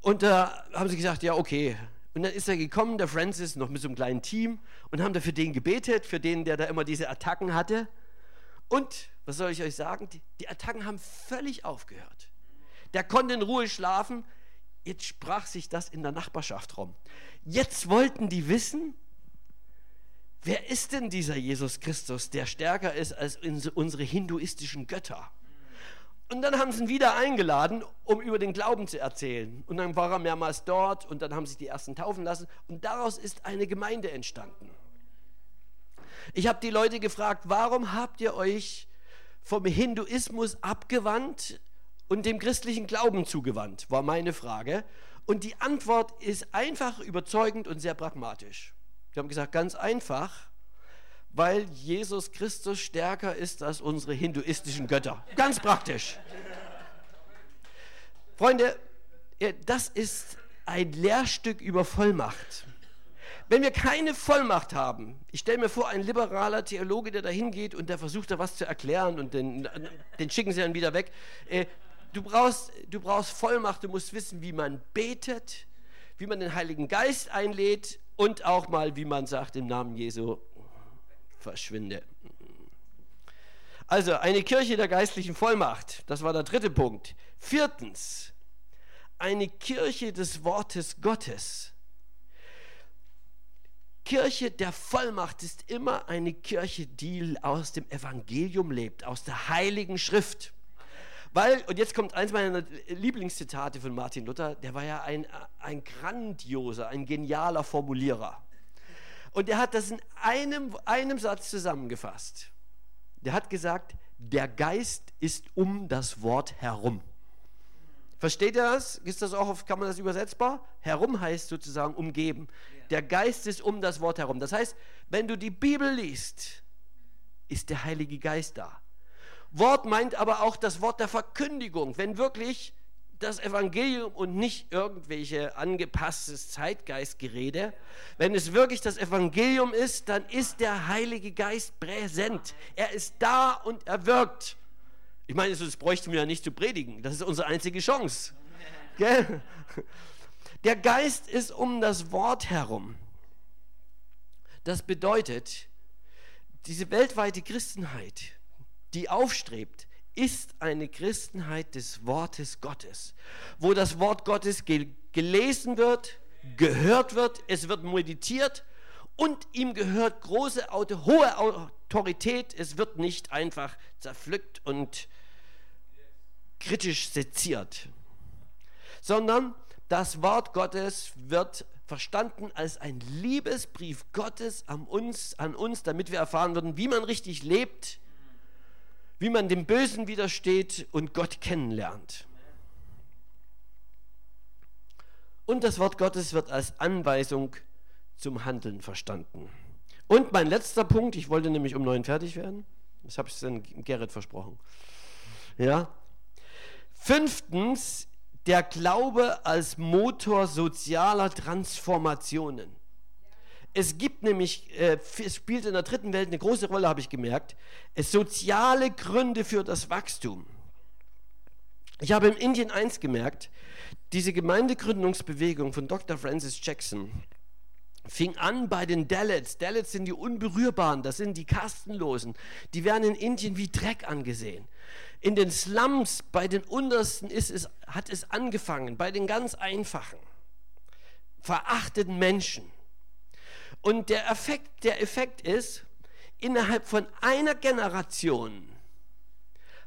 Und da haben sie gesagt, ja, okay, und dann ist er gekommen, der Francis, noch mit so einem kleinen Team und haben da für den gebetet, für den, der da immer diese Attacken hatte. Und, was soll ich euch sagen, die, die Attacken haben völlig aufgehört. Der konnte in Ruhe schlafen. Jetzt sprach sich das in der Nachbarschaft rum. Jetzt wollten die wissen, wer ist denn dieser Jesus Christus, der stärker ist als unsere hinduistischen Götter? Und dann haben sie ihn wieder eingeladen, um über den Glauben zu erzählen. Und dann war er mehrmals dort und dann haben sich die ersten taufen lassen. Und daraus ist eine Gemeinde entstanden. Ich habe die Leute gefragt, warum habt ihr euch vom Hinduismus abgewandt und dem christlichen Glauben zugewandt, war meine Frage. Und die Antwort ist einfach, überzeugend und sehr pragmatisch. Wir haben gesagt, ganz einfach, weil Jesus Christus stärker ist als unsere hinduistischen Götter. Ganz praktisch. Freunde, das ist ein Lehrstück über Vollmacht. Wenn wir keine Vollmacht haben, ich stelle mir vor, ein liberaler Theologe, der da hingeht und der versucht da was zu erklären und den, den schicken sie dann wieder weg. Äh, du, brauchst, du brauchst Vollmacht, du musst wissen, wie man betet, wie man den Heiligen Geist einlädt und auch mal, wie man sagt, im Namen Jesu, verschwinde. Also eine Kirche der geistlichen Vollmacht, das war der dritte Punkt. Viertens, eine Kirche des Wortes Gottes. Kirche der Vollmacht ist immer eine Kirche, die aus dem Evangelium lebt, aus der Heiligen Schrift. Weil, und jetzt kommt eins meiner Lieblingszitate von Martin Luther, der war ja ein, ein grandioser, ein genialer Formulierer. Und er hat das in einem, einem Satz zusammengefasst. Der hat gesagt, der Geist ist um das Wort herum. Versteht ihr das? Ist das auch kann man das übersetzbar? Herum heißt sozusagen umgeben. Der Geist ist um das Wort herum. Das heißt, wenn du die Bibel liest, ist der Heilige Geist da. Wort meint aber auch das Wort der Verkündigung. Wenn wirklich das Evangelium und nicht irgendwelche angepasstes Zeitgeistgerede. Wenn es wirklich das Evangelium ist, dann ist der Heilige Geist präsent. Er ist da und er wirkt. Ich meine, das bräuchten wir ja nicht zu predigen. Das ist unsere einzige Chance. Gell? Der Geist ist um das Wort herum. Das bedeutet, diese weltweite Christenheit, die aufstrebt, ist eine Christenheit des Wortes Gottes, wo das Wort Gottes gel gelesen wird, gehört wird, es wird meditiert und ihm gehört große, hohe Autorität. Es wird nicht einfach zerpflückt und kritisch seziert, sondern das Wort Gottes wird verstanden als ein Liebesbrief Gottes an uns, an uns, damit wir erfahren würden, wie man richtig lebt wie man dem Bösen widersteht und Gott kennenlernt. Und das Wort Gottes wird als Anweisung zum Handeln verstanden. Und mein letzter Punkt, ich wollte nämlich um neun fertig werden. Das habe ich dann Gerrit versprochen. Ja. Fünftens, der Glaube als Motor sozialer Transformationen. Es gibt nämlich, äh, es spielt in der dritten Welt eine große Rolle, habe ich gemerkt, es soziale Gründe für das Wachstum. Ich habe in Indien eins gemerkt, diese Gemeindegründungsbewegung von Dr. Francis Jackson fing an bei den Dalits. Dalits sind die Unberührbaren, das sind die Kastenlosen. Die werden in Indien wie Dreck angesehen. In den Slums, bei den Untersten ist es, hat es angefangen, bei den ganz Einfachen, verachteten Menschen. Und der Effekt, der Effekt ist, innerhalb von einer Generation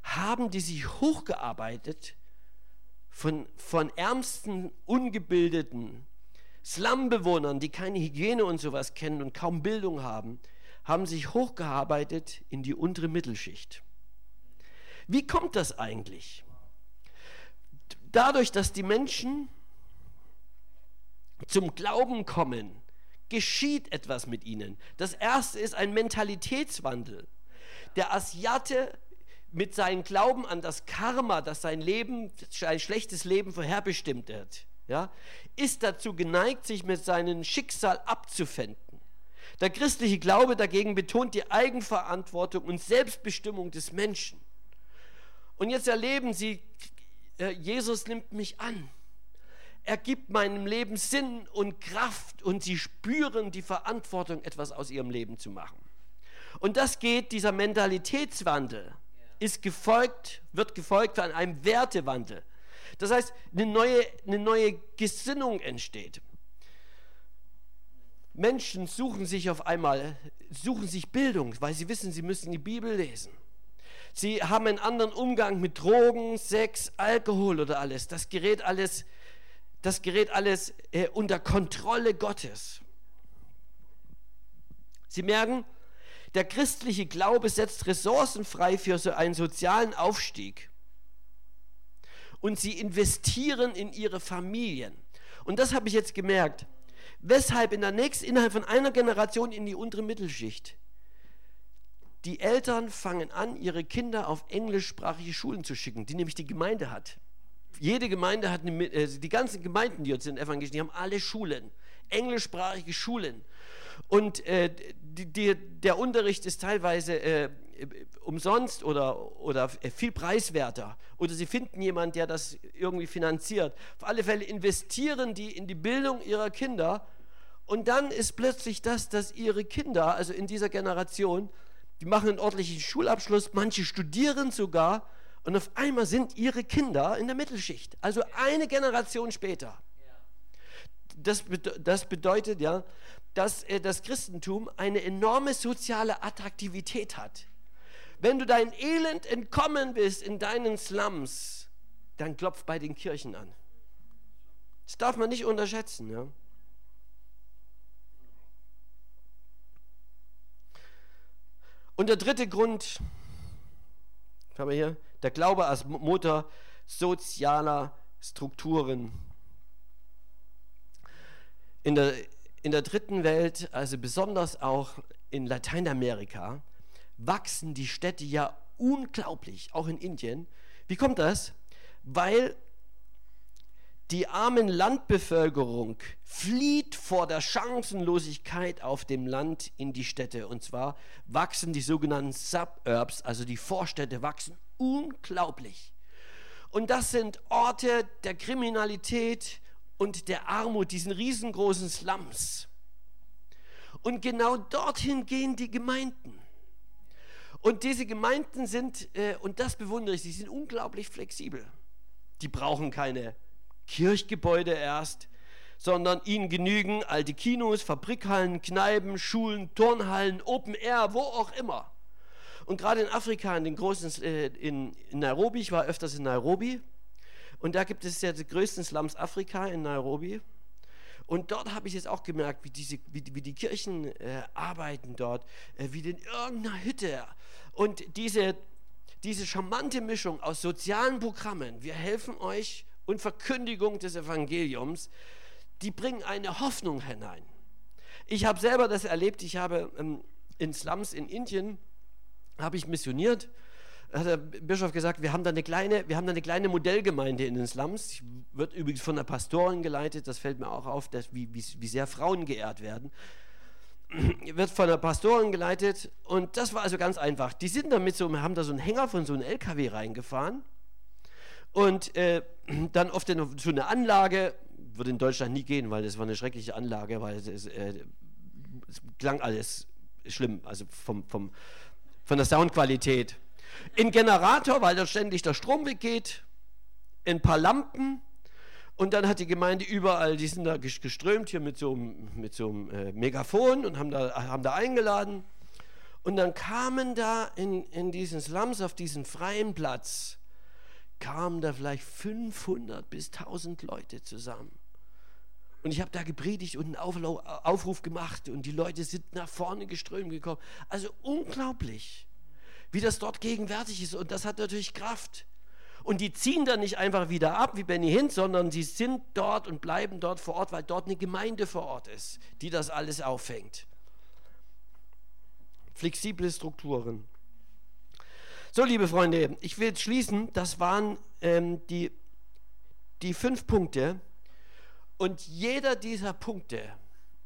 haben die sich hochgearbeitet von, von ärmsten, ungebildeten Slumbewohnern, die keine Hygiene und sowas kennen und kaum Bildung haben, haben sich hochgearbeitet in die untere Mittelschicht. Wie kommt das eigentlich? Dadurch, dass die Menschen zum Glauben kommen, geschieht etwas mit ihnen. Das erste ist ein Mentalitätswandel. Der Asiate mit seinem Glauben an das Karma, das sein Leben, ein schlechtes Leben vorherbestimmt wird, ja, ist dazu geneigt, sich mit seinem Schicksal abzufinden. Der christliche Glaube dagegen betont die Eigenverantwortung und Selbstbestimmung des Menschen. Und jetzt erleben sie, äh, Jesus nimmt mich an er gibt meinem Leben Sinn und Kraft und sie spüren die Verantwortung, etwas aus ihrem Leben zu machen. Und das geht, dieser Mentalitätswandel ist gefolgt, wird gefolgt von einem Wertewandel. Das heißt, eine neue, eine neue Gesinnung entsteht. Menschen suchen sich auf einmal, suchen sich Bildung, weil sie wissen, sie müssen die Bibel lesen. Sie haben einen anderen Umgang mit Drogen, Sex, Alkohol oder alles. Das gerät alles das gerät alles äh, unter Kontrolle Gottes. Sie merken, der christliche Glaube setzt Ressourcen frei für so einen sozialen Aufstieg. und sie investieren in ihre Familien. Und das habe ich jetzt gemerkt. Weshalb in der nächsten, innerhalb von einer Generation in die untere Mittelschicht die Eltern fangen an, ihre Kinder auf englischsprachige Schulen zu schicken, die nämlich die Gemeinde hat. Jede Gemeinde hat, eine, äh, die ganzen Gemeinden, die jetzt sind evangelisch, die haben alle Schulen, englischsprachige Schulen. Und äh, die, die, der Unterricht ist teilweise äh, umsonst oder, oder viel preiswerter. Oder sie finden jemanden, der das irgendwie finanziert. Auf alle Fälle investieren die in die Bildung ihrer Kinder. Und dann ist plötzlich das, dass ihre Kinder, also in dieser Generation, die machen einen ordentlichen Schulabschluss, manche studieren sogar. Und auf einmal sind ihre Kinder in der Mittelschicht. Also eine Generation später. Das, das bedeutet ja, dass äh, das Christentum eine enorme soziale Attraktivität hat. Wenn du dein Elend entkommen willst in deinen Slums, dann klopf bei den Kirchen an. Das darf man nicht unterschätzen. Ja? Und der dritte Grund, haben wir hier, der Glaube als Motor sozialer Strukturen. In der, in der dritten Welt, also besonders auch in Lateinamerika, wachsen die Städte ja unglaublich, auch in Indien. Wie kommt das? Weil die armen Landbevölkerung flieht vor der Chancenlosigkeit auf dem Land in die Städte. Und zwar wachsen die sogenannten Suburbs, also die Vorstädte, wachsen unglaublich. Und das sind Orte der Kriminalität und der Armut, diesen riesengroßen Slums. Und genau dorthin gehen die Gemeinden. Und diese Gemeinden sind, äh, und das bewundere ich, sie sind unglaublich flexibel. Die brauchen keine Kirchgebäude erst, sondern ihnen genügen alte Kinos, Fabrikhallen, Kneipen, Schulen, Turnhallen, Open Air, wo auch immer. Und gerade in Afrika, in den großen, äh, in, in Nairobi, ich war öfters in Nairobi, und da gibt es ja die größten Slums Afrika in Nairobi. Und dort habe ich jetzt auch gemerkt, wie, diese, wie, wie die Kirchen äh, arbeiten dort, äh, wie in irgendeiner Hütte. Und diese, diese charmante Mischung aus sozialen Programmen, wir helfen euch und Verkündigung des Evangeliums, die bringen eine Hoffnung hinein. Ich habe selber das erlebt, ich habe ähm, in Slums in Indien, habe ich missioniert hat der Bischof gesagt, wir haben da eine kleine, wir haben da eine kleine Modellgemeinde in den Slums. Wird übrigens von der Pastorin geleitet, das fällt mir auch auf, dass, wie, wie, wie sehr Frauen geehrt werden. [CLEARS THROAT] Wird von der Pastorin geleitet und das war also ganz einfach. Die sind damit so, haben da so einen Hänger von so einem LKW reingefahren und äh, [CLEARS THROAT] dann oft in so eine Anlage, würde in Deutschland nie gehen, weil das war eine schreckliche Anlage, weil es, äh, es klang alles schlimm, also vom, vom, von der Soundqualität. Ein Generator, weil da ständig der Strom weggeht, ein paar Lampen und dann hat die Gemeinde überall, die sind da geströmt hier mit so, mit so einem äh, Megafon und haben da, haben da eingeladen. Und dann kamen da in, in diesen Slums auf diesen freien Platz, kamen da vielleicht 500 bis 1000 Leute zusammen. Und ich habe da gepredigt und einen Aufruf gemacht und die Leute sind nach vorne geströmt gekommen. Also unglaublich wie das dort gegenwärtig ist. Und das hat natürlich Kraft. Und die ziehen dann nicht einfach wieder ab wie Benny Hinn, sondern sie sind dort und bleiben dort vor Ort, weil dort eine Gemeinde vor Ort ist, die das alles auffängt. Flexible Strukturen. So, liebe Freunde, ich will jetzt schließen. Das waren ähm, die, die fünf Punkte. Und jeder dieser Punkte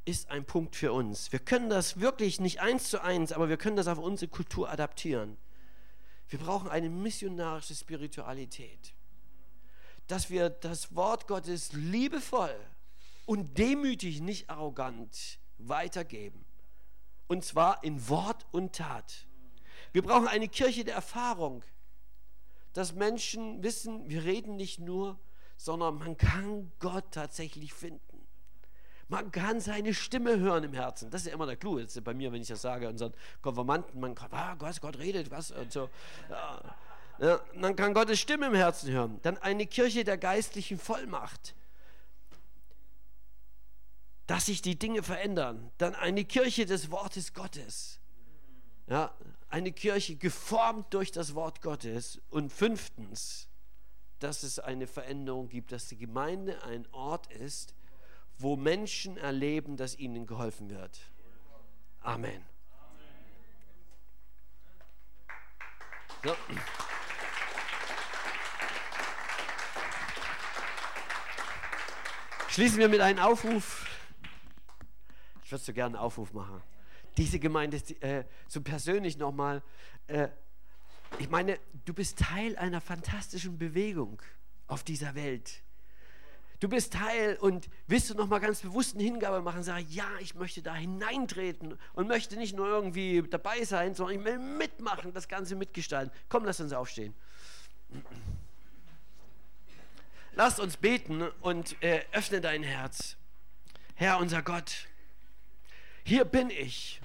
ist ein Punkt für uns. Wir können das wirklich nicht eins zu eins, aber wir können das auf unsere Kultur adaptieren. Wir brauchen eine missionarische Spiritualität, dass wir das Wort Gottes liebevoll und demütig, nicht arrogant weitergeben. Und zwar in Wort und Tat. Wir brauchen eine Kirche der Erfahrung, dass Menschen wissen, wir reden nicht nur, sondern man kann Gott tatsächlich finden. Man kann seine Stimme hören im Herzen. Das ist ja immer der Clou. Ist bei mir, wenn ich das sage, unseren Konformanten, man kann, ah, Gott, Gott redet, was und so. Ja. Ja, man kann Gottes Stimme im Herzen hören. Dann eine Kirche der geistlichen Vollmacht. Dass sich die Dinge verändern. Dann eine Kirche des Wortes Gottes. Ja, eine Kirche geformt durch das Wort Gottes. Und fünftens, dass es eine Veränderung gibt, dass die Gemeinde ein Ort ist, wo Menschen erleben, dass ihnen geholfen wird. Amen. So. Schließen wir mit einem Aufruf. Ich würde so gerne einen Aufruf machen. Diese Gemeinde, äh, so persönlich nochmal. Äh, ich meine, du bist Teil einer fantastischen Bewegung auf dieser Welt. Du bist Teil und willst du nochmal ganz bewusst eine Hingabe machen, sag ja, ich möchte da hineintreten und möchte nicht nur irgendwie dabei sein, sondern ich will mitmachen, das Ganze mitgestalten. Komm, lass uns aufstehen. Lass uns beten und äh, öffne dein Herz. Herr unser Gott, hier bin ich.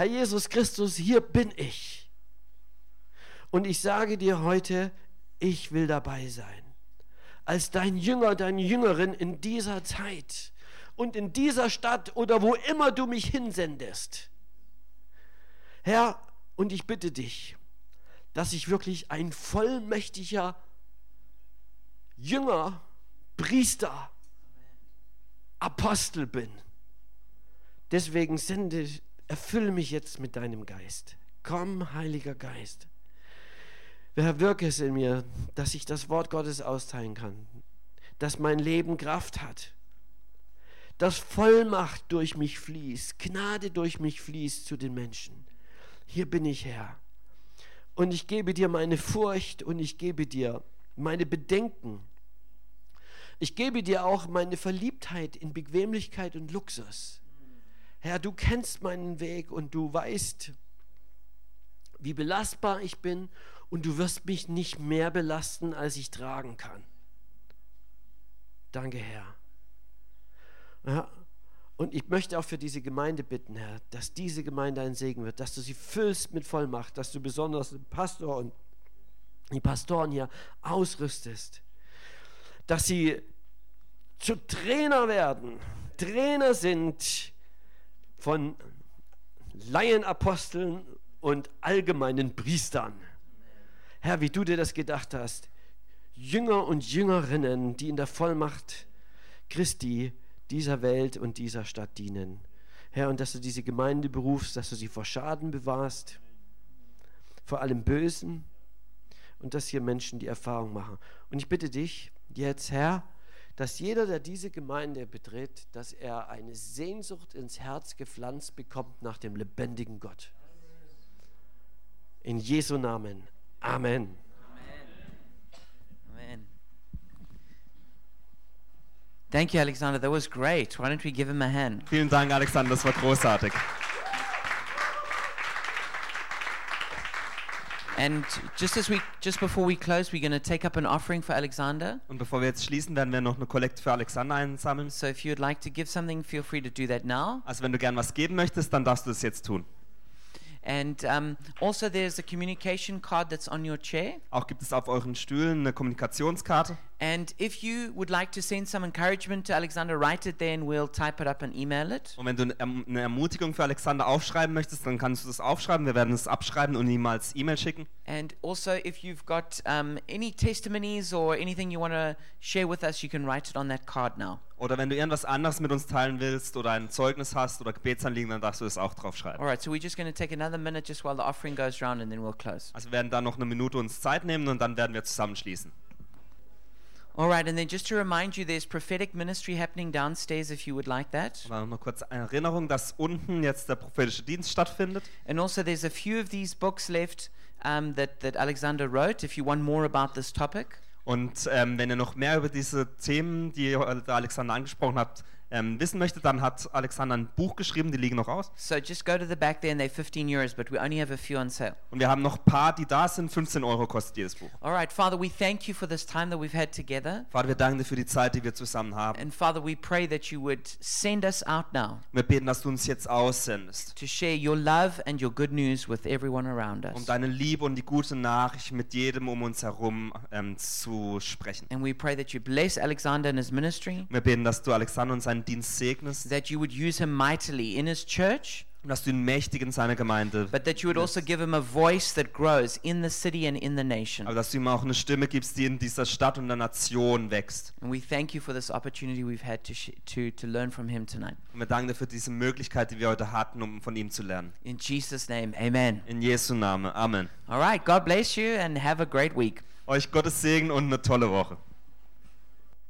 Herr Jesus Christus, hier bin ich. Und ich sage dir heute, ich will dabei sein. Als dein Jünger, deine Jüngerin in dieser Zeit und in dieser Stadt oder wo immer du mich hinsendest. Herr, und ich bitte dich, dass ich wirklich ein vollmächtiger Jünger, Priester, Apostel bin. Deswegen sende, erfülle mich jetzt mit deinem Geist. Komm, Heiliger Geist. Herr, wirke es in mir, dass ich das Wort Gottes austeilen kann, dass mein Leben Kraft hat, dass Vollmacht durch mich fließt, Gnade durch mich fließt zu den Menschen. Hier bin ich, Herr. Und ich gebe dir meine Furcht und ich gebe dir meine Bedenken ich gebe dir auch meine Verliebtheit in Bequemlichkeit und Luxus. Herr, du kennst meinen Weg und du weißt, wie belastbar ich bin und du wirst mich nicht mehr belasten, als ich tragen kann. Danke, Herr. Ja, und ich möchte auch für diese Gemeinde bitten, Herr, dass diese Gemeinde ein Segen wird, dass du sie füllst mit Vollmacht, dass du besonders den Pastor und die Pastoren hier ausrüstest dass sie zu Trainer werden. Trainer sind von Laienaposteln und allgemeinen Priestern. Herr, wie du dir das gedacht hast. Jünger und Jüngerinnen, die in der Vollmacht Christi dieser Welt und dieser Stadt dienen. Herr, und dass du diese Gemeinde berufst, dass du sie vor Schaden bewahrst, vor allem Bösen und dass hier Menschen die Erfahrung machen. Und ich bitte dich, jetzt, Herr, dass jeder, der diese Gemeinde betritt, dass er eine Sehnsucht ins Herz gepflanzt bekommt nach dem lebendigen Gott. In Jesu Namen. Amen. Amen. Thank you, Alexander. That was great. Why don't we give him a hand? Vielen Dank, Alexander, das war großartig. And just as we, just before we close, we're going to take up an offering for Alexander. Und bevor wir jetzt schließen, werden wir noch eine Kollekte für Alexander einsammeln. So if you'd like to give something, feel free to do that now. Also wenn du gern was geben möchtest, dann darfst du es jetzt tun. And um, also, there's a communication card that's on your chair. Auch gibt es auf euren Stühlen eine Kommunikationskarte. And if you would like to send some encouragement to Alexander, write it there and we'll type it up and email it. Und wenn du eine- eine Ermutigung für Alexander aufschreiben möchtest, dann kannst du das aufschreiben. Wir werden es abschreiben und ihm als E-Mail schicken. And also, if you've got um, any testimonies or anything you want to share with us, you can write it on that card now. Oder wenn du irgendwas anderes mit uns teilen willst oder ein Zeugnis hast oder Gebetsanliegen, dann darfst du das auch draufschreiben. All right, so we're just going to take another minute just while the offering goes round and then we'll close. Also wir werden dann noch eine Minute uns Zeit nehmen und dann werden wir zusammenschließen. All right, and then just to remind you, there's prophetic ministry happening downstairs if you would like that. Aber noch kurz eine Erinnerung, dass unten jetzt der prophetische Dienst stattfindet. And also, there's a few of these books left um, that, that Alexander wrote if you want more about this topic. Und ähm, wenn ihr noch mehr über diese Themen, die der Alexander angesprochen hat, ähm, wissen möchtet, dann hat Alexander ein Buch geschrieben, die liegen noch aus. So just go to the back there and they're 15 euros, but we only have a few on sale. Und wir haben noch ein paar, die da sind. 15 Euro kostet jedes Buch. All right, Father, we thank you for this time that we've had together. Vater, wir danken dir für die Zeit, die wir zusammen haben. And Father, we pray that you would send us out now Wir beten, dass du uns jetzt aussendest, to share your love and your good news with everyone around um us. deine Liebe und die gute Nachricht mit jedem um uns herum ähm, zu sprechen. And we pray that you bless Alexander and his ministry, Wir beten, dass du Alexander und seinen Dienst segnest, that you would use him mightily in his church, Und dass du ihn mächtig in seiner Gemeinde, but that you would also give him a voice that grows in the city and in the nation. aber dass du ihm auch eine Stimme gibst, die in dieser Stadt und der Nation wächst. And we thank you for this opportunity we've had to, to, to learn from him tonight. Und wir danken dir für diese Möglichkeit, die wir heute hatten, um von ihm zu lernen. In Jesus' name, amen. In Jesu Namen. Amen. All right, God bless you and have a great week. Euch Gottes Segen und eine tolle Woche.